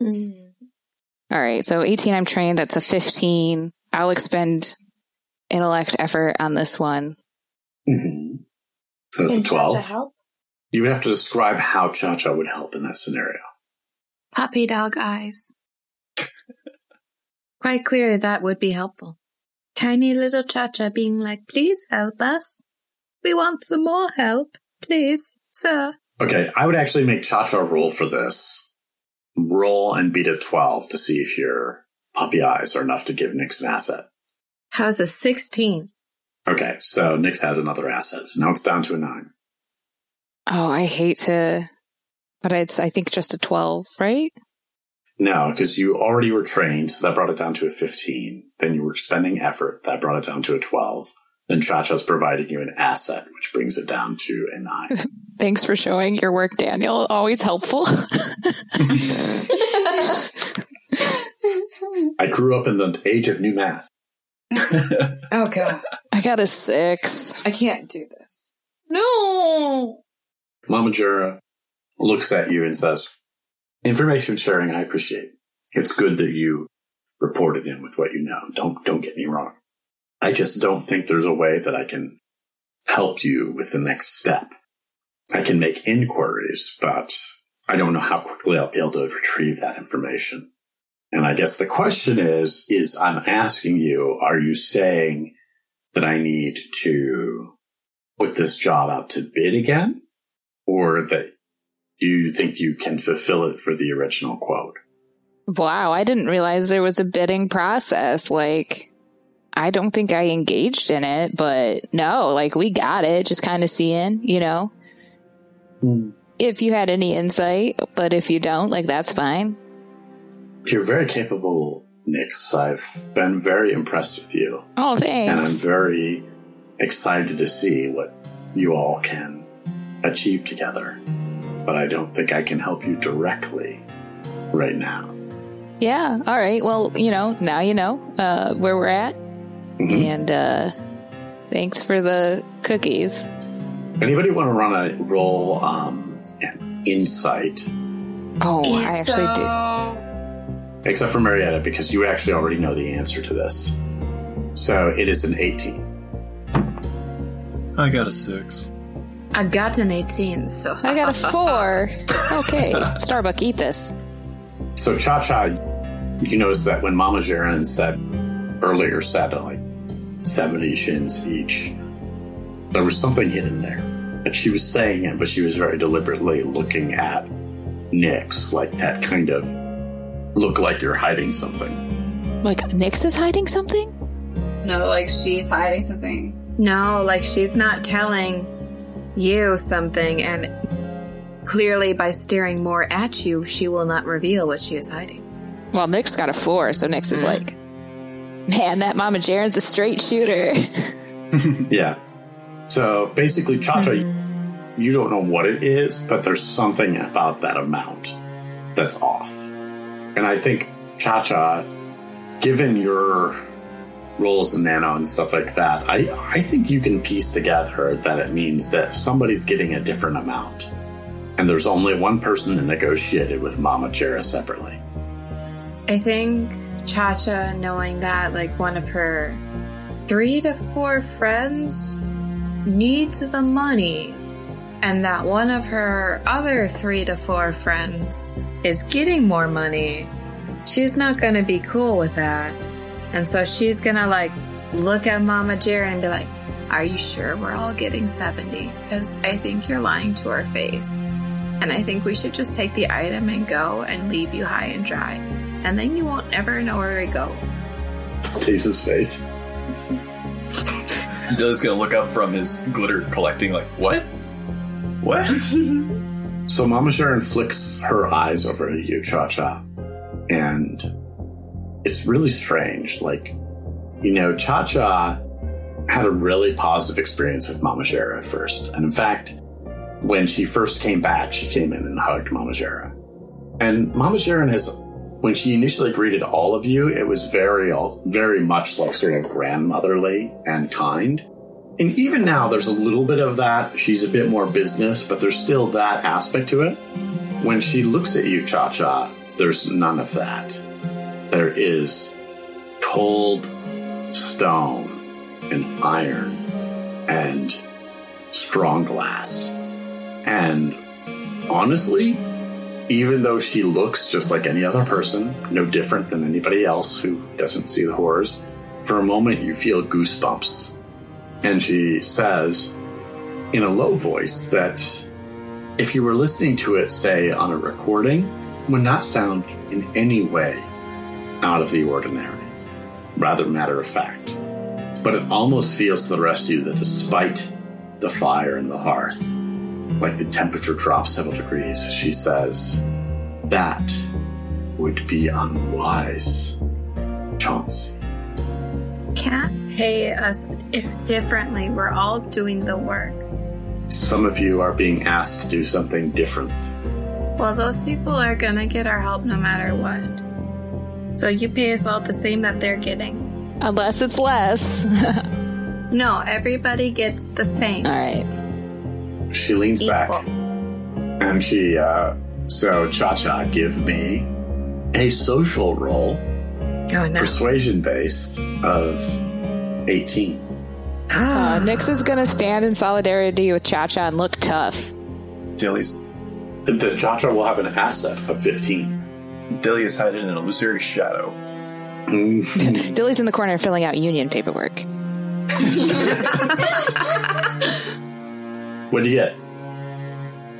Hmm. All right, so 18 I'm trained. That's a 15. I'll expend intellect effort on this one. Mm-hmm. So that's a Can Cha-Cha 12. help? You would have to describe how Cha Cha would help in that scenario. Puppy dog eyes. Quite clearly, that would be helpful. Tiny little Cha Cha being like, please help us. We want some more help. Please, sir. Okay, I would actually make Cha Cha roll for this. Roll and beat a 12 to see if your puppy eyes are enough to give Nix an asset. How's a 16? Okay, so Nix has another asset. So now it's down to a 9. Oh, I hate to, but it's, I think, just a 12, right? No, because you already were trained, so that brought it down to a 15. Then you were expending effort, that brought it down to a 12. Then Cha Cha's providing you an asset, which brings it down to a 9. Thanks for showing your work, Daniel. Always helpful. I grew up in the age of new math. Oh, God. I got a six. I can't do this. No! Mama Jaren looks at you and says, Information sharing I appreciate. It's good that you reported in with what you know. Don't don't get me wrong. I just don't think there's a way that I can help you with the next step. I can make inquiries, but I don't know how quickly I'll be able to retrieve that information. And I guess the question is, is I'm asking you, are you saying that I need to put this job out to bid again? Or that do you think you can fulfill it for the original quote? Wow, I didn't realize there was a bidding process. Like, I don't think I engaged in it, but no, like, we got it. Just kind of seeing, you know? If you had any insight, but if you don't, like, that's fine. You're very capable, Nix. I've been very impressed with you. Oh, thanks. And I'm very excited to see what you all can achieve together. But I don't think I can help you directly right now. Yeah, all right. Well, you know, now you know uh, where we're at. Mhm. And uh, thanks for the cookies. Anybody want to run a roll um, an insight? Oh, I actually do. Except for Marietta, because you actually already know the answer to this. So it is an 18. I got a six. I got an 18, so. I got a four. Okay, Starbuck, eat this. So Cha Cha, you notice that when Mama Jaren said earlier said like 70 shins each, there was something hidden there. And she was saying it, but she was very deliberately looking at Nix, like that kind of look like you're hiding something. Like, Nix is hiding something? No, like she's hiding something. No, like she's not telling you something, and clearly by staring more at you, she will not reveal what she is hiding. Well, Nix got a four, so Nix is mm. like, man, that Mama Jaren's a straight shooter. Yeah. So basically, Cha Cha, hmm. you don't know what it is, but there's something about that amount that's off. And I think Cha Cha, given your roles in Nano and stuff like that, I, I think you can piece together that it means that somebody's getting a different amount. And there's only one person that negotiated with Mama Jaren separately. I think Cha Cha, knowing that like one of her three to four friends needs the money, and that one of her other three to four friends is getting more money, she's not gonna be cool with that. And so she's gonna like look at Mama Jaren and be like, Are you sure we're all getting 70? Because I think you're lying to our face. And I think we should just take the item and go and leave you high and dry. And then you won't ever know where we go. Stasis face. Dilly's gonna look up from his glitter collecting, like, what? What? So Mama Jaren flicks her eyes over at you, Cha Cha, and it's really strange. Like, you know, Cha Cha had a really positive experience with Mama Jaren at first. And in fact, when she first came back, she came in and hugged Mama Jaren. And Mama Jaren has, when she initially greeted all of you, it was very, uh, very much like sort of grandmotherly and kind. And even now, there's a little bit of that. She's a bit more business, but there's still that aspect to it. When she looks at you, Cha Cha, there's none of that. There is cold stone and iron and strong glass. And honestly, even though she looks just like any other person, no different than anybody else who doesn't see the horrors, for a moment you feel goosebumps. And she says in a low voice that if you were listening to it, say, on a recording, would not sound in any way out of the ordinary, rather matter of fact. But it almost feels to the rest of you that despite the fire and the hearth, like the temperature drops several degrees, she says, that would be unwise, Chauncey. Can't pay us if differently. We're all doing the work. Some of you are being asked to do something different. Well, those people are gonna get our help no matter what. So you pay us all the same that they're getting. Unless it's less. No, everybody gets the same. All right. She leans back and she, uh, so Cha Cha, give me a social roll, Oh no. persuasion based, of 18. Uh, Nix is gonna stand in solidarity with Cha Cha and look tough. Dilly's The Cha Cha will have an asset of 15. Dilly is hiding in an illusory shadow. Dilly's in the corner filling out union paperwork. What do you get?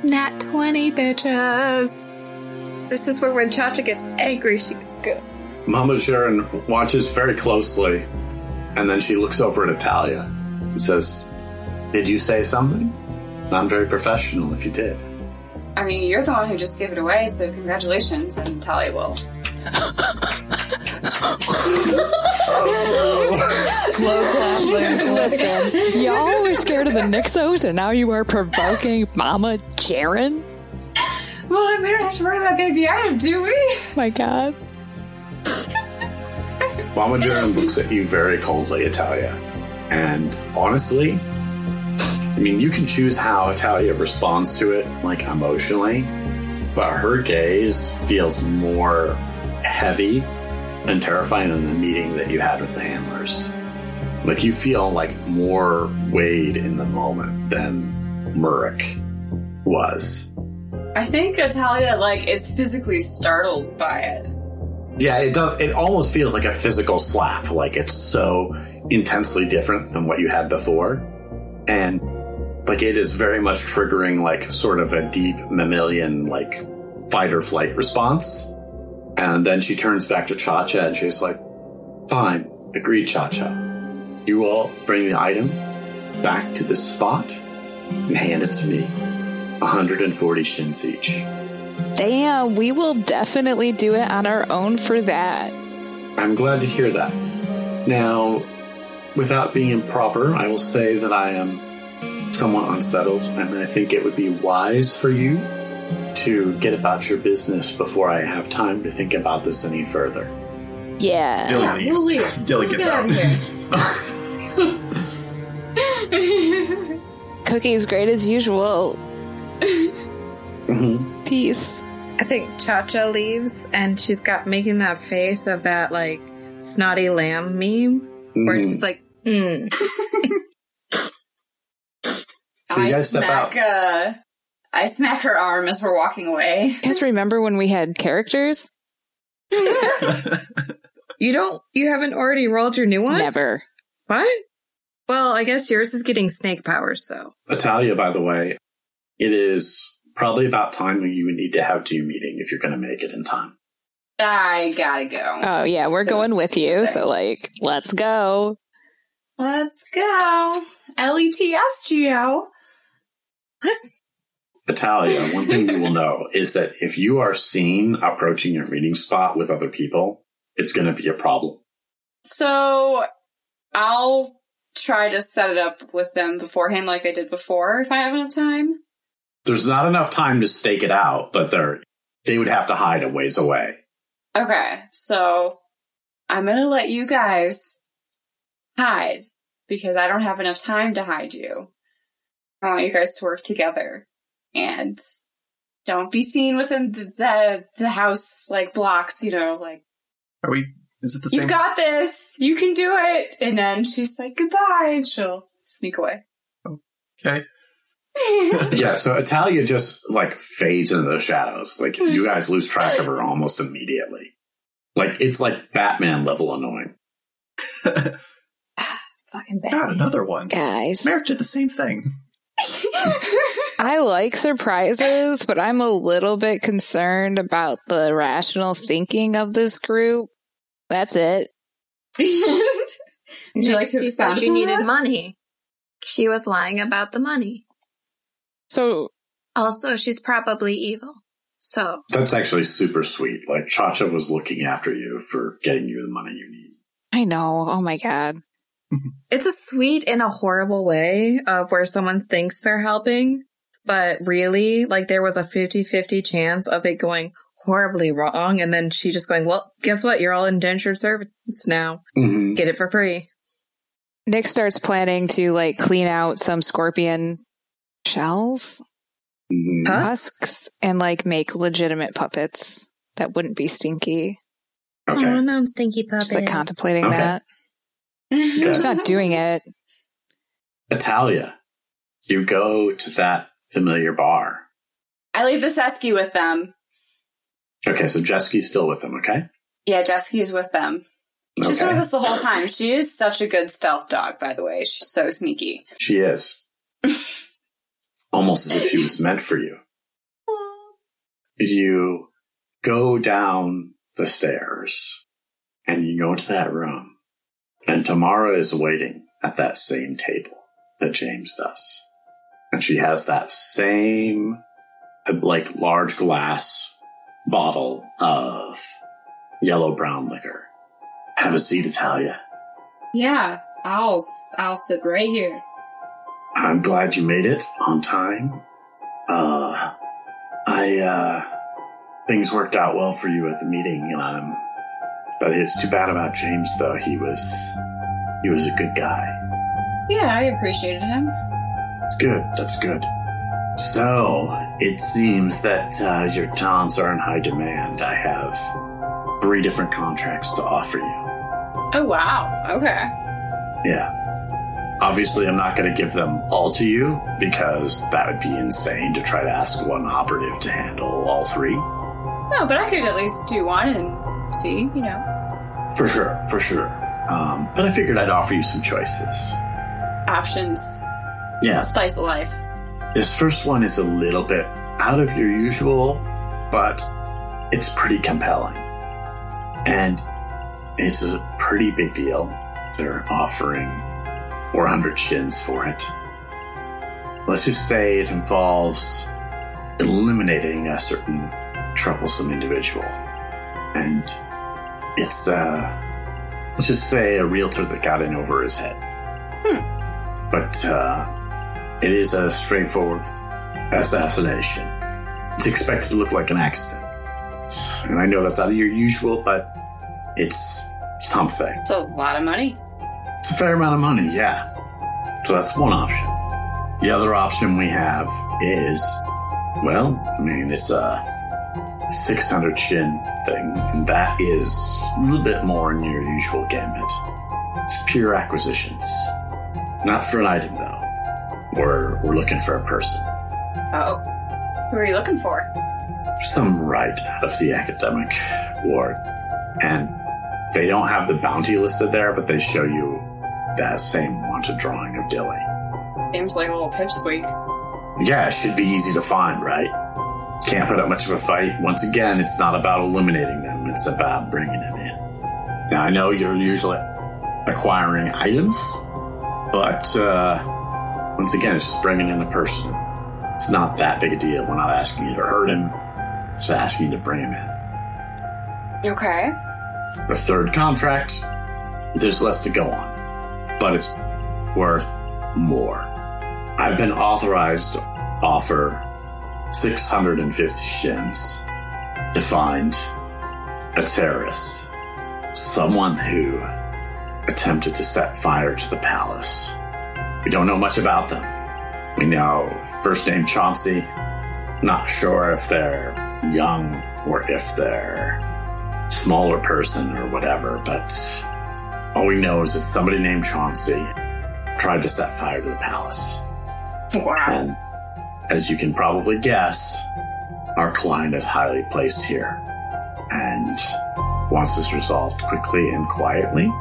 Nat 20, bitches. This is where when Chacha gets angry, she gets good. Mama Jaren watches very closely, and then she looks over at Atalia and says, Did you say something? Not very professional if you did. I mean, you're the one who just gave it away, so congratulations, and Talia will. Listen, y'all were scared of the Nixos, and now you are provoking Mama Jaren? Well, we don't have to worry about getting the item, do we? My God. Mama Jaren looks at you very coldly, Atalia. And honestly, I mean, you can choose how Atalia responds to it, like emotionally, but her gaze feels more heavy and terrifying than the meeting that you had with the handlers. Like you feel like more weighed in the moment than Murik was. I think Atalia like is physically startled by it. Yeah, it does. It almost feels like a physical slap. Like it's so intensely different than what you had before, and like it is very much triggering like sort of a deep mammalian like fight or flight response. And then she turns back to Cha Cha and she's like, "Fine, agreed, Cha Cha. You all bring the item back to the spot and hand it to me. 140 shins each." Damn, we will definitely do it on our own for that. I'm glad to hear that. Now, without being improper, I will say that I am somewhat unsettled, and I think it would be wise for you to get about your business before I have time to think about this any further. Yeah. Dilly Yeah, leaves. we'll leave. Dilly We'll gets get out. of here. Cookies great as usual. Mhm. Peace. I think Cha Cha leaves and she's got making that face of that like snotty lamb meme where it's Mhm. just like, hmm. So you I guys step smack, uh, I smack her arm as we're walking away. You guys remember when we had characters? You don't, you haven't already rolled your new one? Never. What? Well, I guess yours is getting snake powers, so. Atalia, by the way, it is probably about time that you would need to have to your meeting if you're going to make it in time. I gotta go. Oh yeah, we're This going with you, thing. so like, let's go. Let's go. L E T S G O. Atalia, one thing you will know is that if you are seen approaching your meeting spot with other people, it's going to be a problem. So I'll try to set it up with them beforehand like I did before if I have enough time. There's not enough time to stake it out, but they're, they would have to hide a ways away. Okay, so I'm gonna let you guys hide because I don't have enough time to hide you. I want you guys to work together and don't be seen within the the, the house like blocks. You know, like Are we? Is it the same? you've got this, you can do it. And then she's like goodbye, and she'll sneak away. okay. Yeah, so Atalia just like fades into the shadows. Like you guys lose track of her almost immediately. Like it's like Batman level annoying. Ah, fucking bad. God, another one. Guys. Merrick did the same thing. I like surprises, but I'm a little bit concerned about the rational thinking of this group. That's it. Would you like to she said expound you needed that? money. She was lying about the money. So Also, she's probably evil. So, That's actually super sweet. Like Chacha was looking after you for getting you the money you need. I know. Oh my god. it's a sweet in a horrible way of where someone thinks they're helping, but really, like, there was a 50 50 chance of it going horribly wrong. And then she just going, well, guess what? You're all indentured servants now. Mm-hmm. Get it for free. Nick starts planning to like clean out some scorpion shells, hmm Husks? husks, and like make legitimate puppets that wouldn't be stinky. Okay. Oh, no, stinky puppets. Just like contemplating Okay. that. She's not doing it. Italia, you go to that familiar bar. I leave the Sesky with them. Okay, so Jesky's still with them, okay? Yeah, Jesky's with them. She's been with us the whole time. She is such a good stealth dog, by the way. She's so sneaky. She is. Almost as if she was meant for you. You go down the stairs and you go into that room, and Tamara is waiting at that same table that James does. And she has that same, like, large glass bottle of yellow brown liquor. Have a seat, Atalia. Yeah, I'll I'll sit right here. I'm glad you made it on time. Uh, I, uh, things worked out well for you at the meeting, um, but it's too bad about James, though. He was, he was a good guy. Yeah, I appreciated him. It's good. That's good. So, it seems that, uh, your talents are in high demand. I have three different contracts to offer you. Oh wow. Okay. Yeah. Obviously, I'm not going to give them all to you because that would be insane to try to ask one operative to handle all three. No, but I could at least do one and see, you know. For sure, for sure. Um, but I figured I'd offer you some choices. Options. Yeah. Spice of life. This first one is a little bit out of your usual, but it's pretty compelling. And it's a pretty big deal. They're offering 400 shins for it. Let's just say it involves eliminating a certain troublesome individual. And it's, uh, let's just say a realtor that got in over his head. But, uh, it is a straightforward assassination. It's expected to look like an accident. And I know that's out of your usual, but it's something. It's a lot of money. It's a fair amount of money, yeah. So that's one option. The other option we have is, well, I mean, it's a 600 shin thing, and that is a little bit more in your usual gambit. It's pure acquisitions. Not for an item, though. We're, we're looking for a person. Oh. Who are you looking for? some right out of the academic ward. And they don't have the bounty listed there, but they show you that same wanted drawing of Dilly. Seems like a little pipsqueak. Yeah, it should be easy to find, right? Can't put up much of a fight. Once again, it's not about eliminating them, it's about bringing them in. Now, I know you're usually acquiring items, but uh, once again, it's just bringing in a person. It's not that big a deal. We're not asking you to hurt him, just asking you to bring him in. Okay. The third contract, there's less to go on, but it's worth more. I've been authorized to offer 650 shins to find a terrorist, someone who attempted to set fire to the palace. We don't know much about them. We know first name Chauncey. Not sure if they're young or if they're smaller person or whatever, but all we know is that somebody named Chauncey tried to set fire to the palace. And as you can probably guess, our client is highly placed here and wants this resolved quickly and quietly.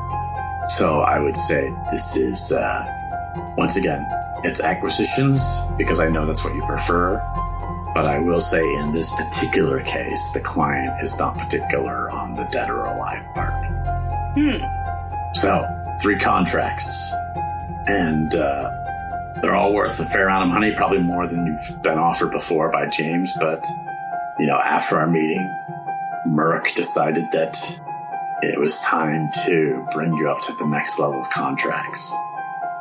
So I would say this is, uh, once again, it's acquisitions because I know that's what you prefer. But I will say in this particular case, the client is not particular on the dead or alive part. Hmm. So, three contracts. And uh, they're all worth a fair amount of money, probably more than you've been offered before by James. But, you know, after our meeting, Merrick decided that it was time to bring you up to the next level of contracts.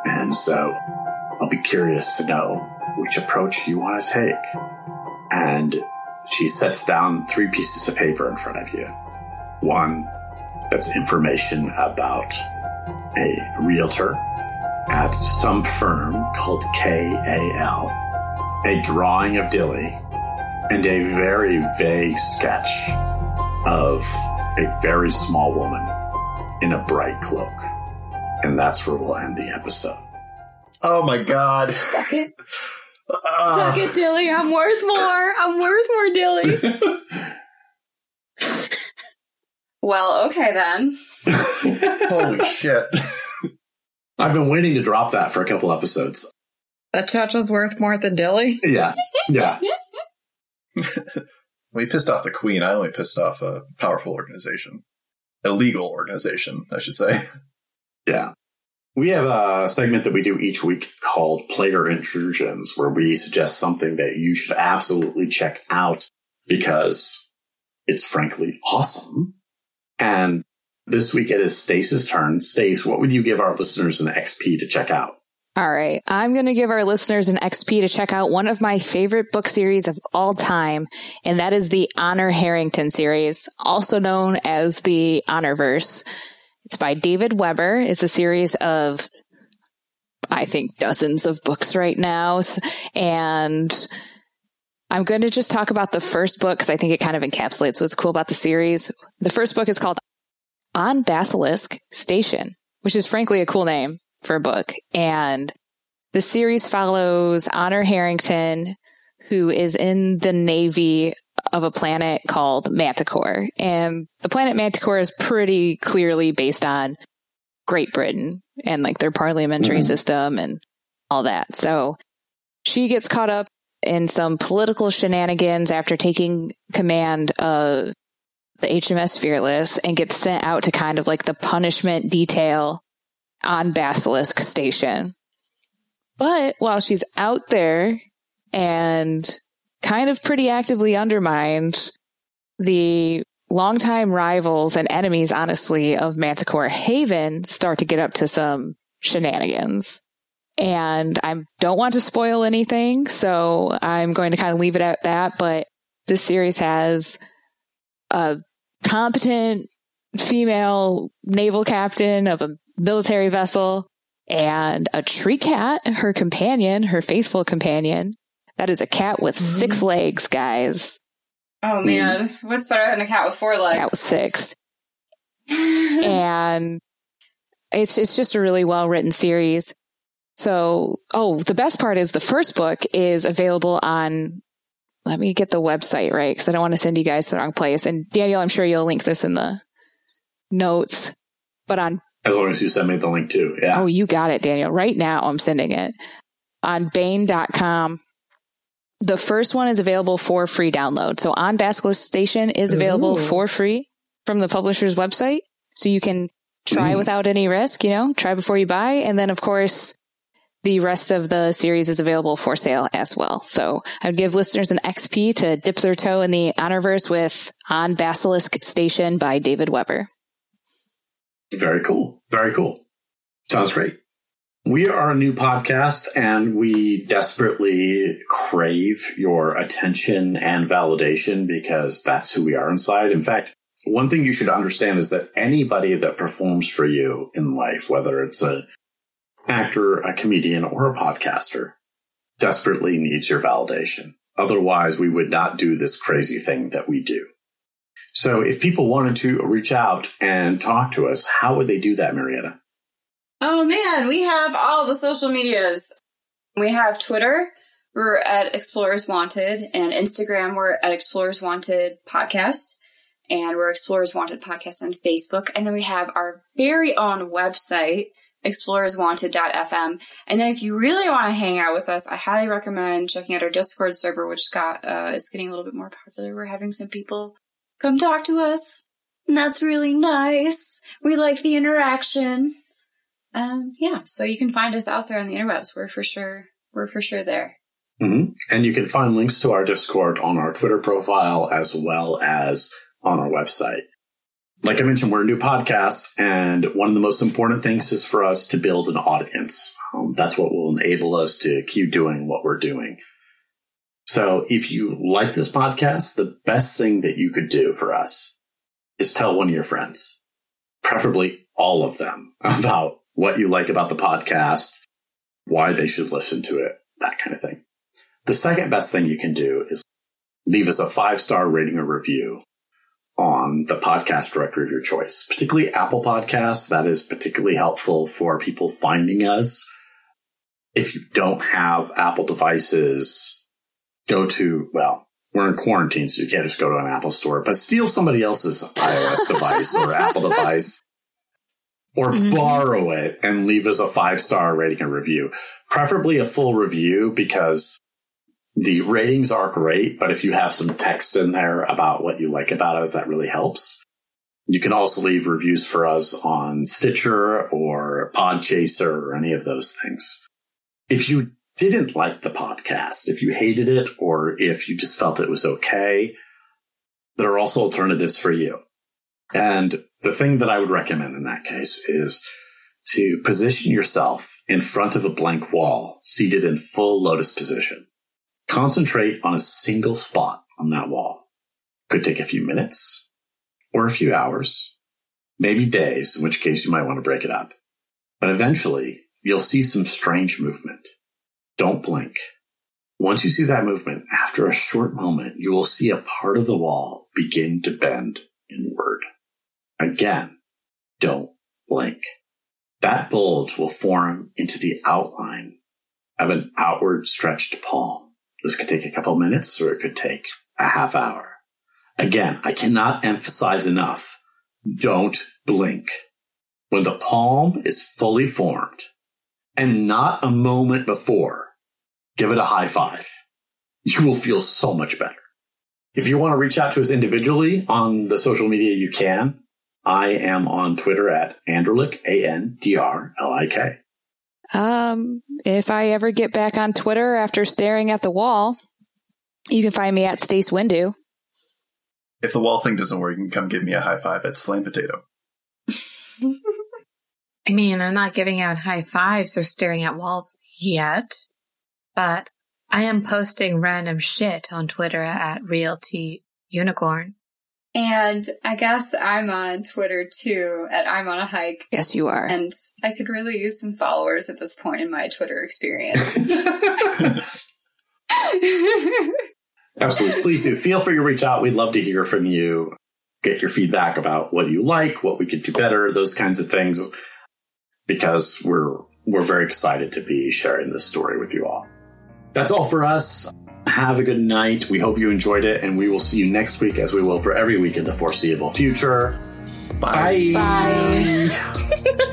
And so, I'll be curious to know which approach you want to take. And she sets down three pieces of paper in front of you. One that's information about a realtor at some firm called KAL, a drawing of Dilly, and a very vague sketch of a very small woman in a bright cloak. And that's where we'll end the episode. Oh my god. Suck it. Ah. Suck it, Dilly. I'm worth more. I'm worth more, Dilly. well, okay then. Holy shit. I've been waiting to drop that for a couple episodes. That Chacha's worth more than Dilly? Yeah. Yeah. We pissed off the queen. I only pissed off a powerful organization. Illegal organization, I should say. Yeah. We have a segment that we do each week called Player Intrusions, where we suggest something that you should absolutely check out because it's frankly awesome. And this week it is Stace's turn. Stace, what would you give our listeners an XP to check out? All right. I'm going to give our listeners an XP to check out one of my favorite book series of all time, and that is the Honor Harrington series, also known as the Honorverse. It's by David Weber. It's a series of, I think, dozens of books right now. And I'm going to just talk about the first book because I think it kind of encapsulates what's cool about the series. The first book is called On Basilisk Station, which is frankly a cool name. for a book. And the series follows Honor Harrington, who is in the Navy of a planet called Manticore. And the planet Manticore is pretty clearly based on Great Britain and like their parliamentary Mhm. system and all that. So she gets caught up in some political shenanigans after taking command of the HMS Fearless and gets sent out to kind of like the punishment detail on Basilisk Station. But while she's out there and kind of pretty actively undermined, the longtime rivals and enemies, honestly, of Manticore Haven start to get up to some shenanigans. And I don't want to spoil anything, so I'm going to kind of leave it at that. But this series has a competent female naval captain of a military vessel and a tree cat, her companion, her faithful companion. That is a cat with six mm-hmm. legs, guys. Oh mm. man, what's better than a cat with four legs? Cat with six. and it's it's just a really well written series. So, oh, the best part is the first book is available on. Let me get the website right because I don't want to send you guys to the wrong place. And Daniel, I'm sure you'll link this in the notes. But on As long as you send me the link too. Yeah. Oh, you got it, Daniel. Right now, I'm sending it on Baen.com. The first one is available for free download. So on Basilisk Station is available Ooh. for free from the publisher's website. So you can try Mm. without any risk, you know, try before you buy. And then, of course, the rest of the series is available for sale as well. So I'd give listeners an XP to dip their toe in the honorverse with On Basilisk Station by David Weber. Very cool. Very cool. Sounds great. We are a new podcast and we desperately crave your attention and validation because that's who we are inside. In fact, one thing you should understand is that anybody that performs for you in life, whether it's a actor, a comedian, or a podcaster, desperately needs your validation. Otherwise, we would not do this crazy thing that we do. So if people wanted to reach out and talk to us, how would they do that, Marietta? Oh man, we have all the social medias. We have Twitter, we're at Explorers Wanted, and Instagram, we're at Explorers Wanted Podcast, and we're Explorers Wanted Podcast on Facebook. And then we have our very own website, explorerswanted.fm. And then if you really want to hang out with us, I highly recommend checking out our Discord server, which got uh, is getting a little bit more popular. We're having some people come talk to us. And that's really nice. We like the interaction. Um, yeah, so you can find us out there on the interwebs. We're for sure, we're for sure there. hmm And you can find links to our Discord on our Twitter profile as well as on our website. Like I mentioned, we're a new podcast, and one of the most important things is for us to build an audience. Um, that's what will enable us to keep doing what we're doing. So if you like this podcast, the best thing that you could do for us is tell one of your friends, preferably all of them, about what you like about the podcast, why they should listen to it, that kind of thing. The second best thing you can do is leave us a five star rating or review on the podcast directory of your choice, particularly Apple Podcasts. That is particularly helpful for people finding us. If you don't have Apple devices, go to, well, we're in quarantine, so you can't just go to an Apple store, but steal somebody else's iOS device or Apple device or Mhm. borrow it and leave us a five star rating and review, preferably a full review because the ratings are great, but if you have some text in there about what you like about us, that really helps. You can also leave reviews for us on Stitcher or Podchaser or any of those things. If you didn't like the podcast, if you hated it, or if you just felt it was okay, there are also alternatives for you. And the thing that I would recommend in that case is to position yourself in front of a blank wall, seated in full lotus position. Concentrate on a single spot on that wall. Could take a few minutes or a few hours, maybe days, in which case you might want to break it up. But eventually you'll see some strange movement. Don't blink. Once you see that movement, after a short moment, you will see a part of the wall begin to bend inward. Again, don't blink. that bulge will form into the outline of an outward stretched palm. This could take a couple minutes or it could take a half hour. Again, I cannot emphasize enough. Don't blink. When the palm is fully formed and not a moment before, give it a high five. You will feel so much better. If you want to reach out to us individually on the social media, you can. I am on Twitter at Andrlik, A-N-D-R-L-I-K. Um, if I ever get back on Twitter after staring at the wall, you can find me at Stace Windu. If the wall thing doesn't work, you can come give me a high five at Slam Potato. I mean, I'm not giving out high fives or staring at walls yet, but I am posting random shit on Twitter at RealTUnicorn. And I guess I'm on Twitter too at I'm on a hike. Yes, you are. And I could really use some followers at this point in my Twitter experience. Absolutely. Please do. Feel free to reach out. We'd love to hear from you. Get your feedback about what you like, what we could do better, those kinds of things. Because we're we're very excited to be sharing this story with you all. That's all for us. Have a good night. We hope you enjoyed it, and we will see you next week as we will for every week in the foreseeable future. Bye. Bye.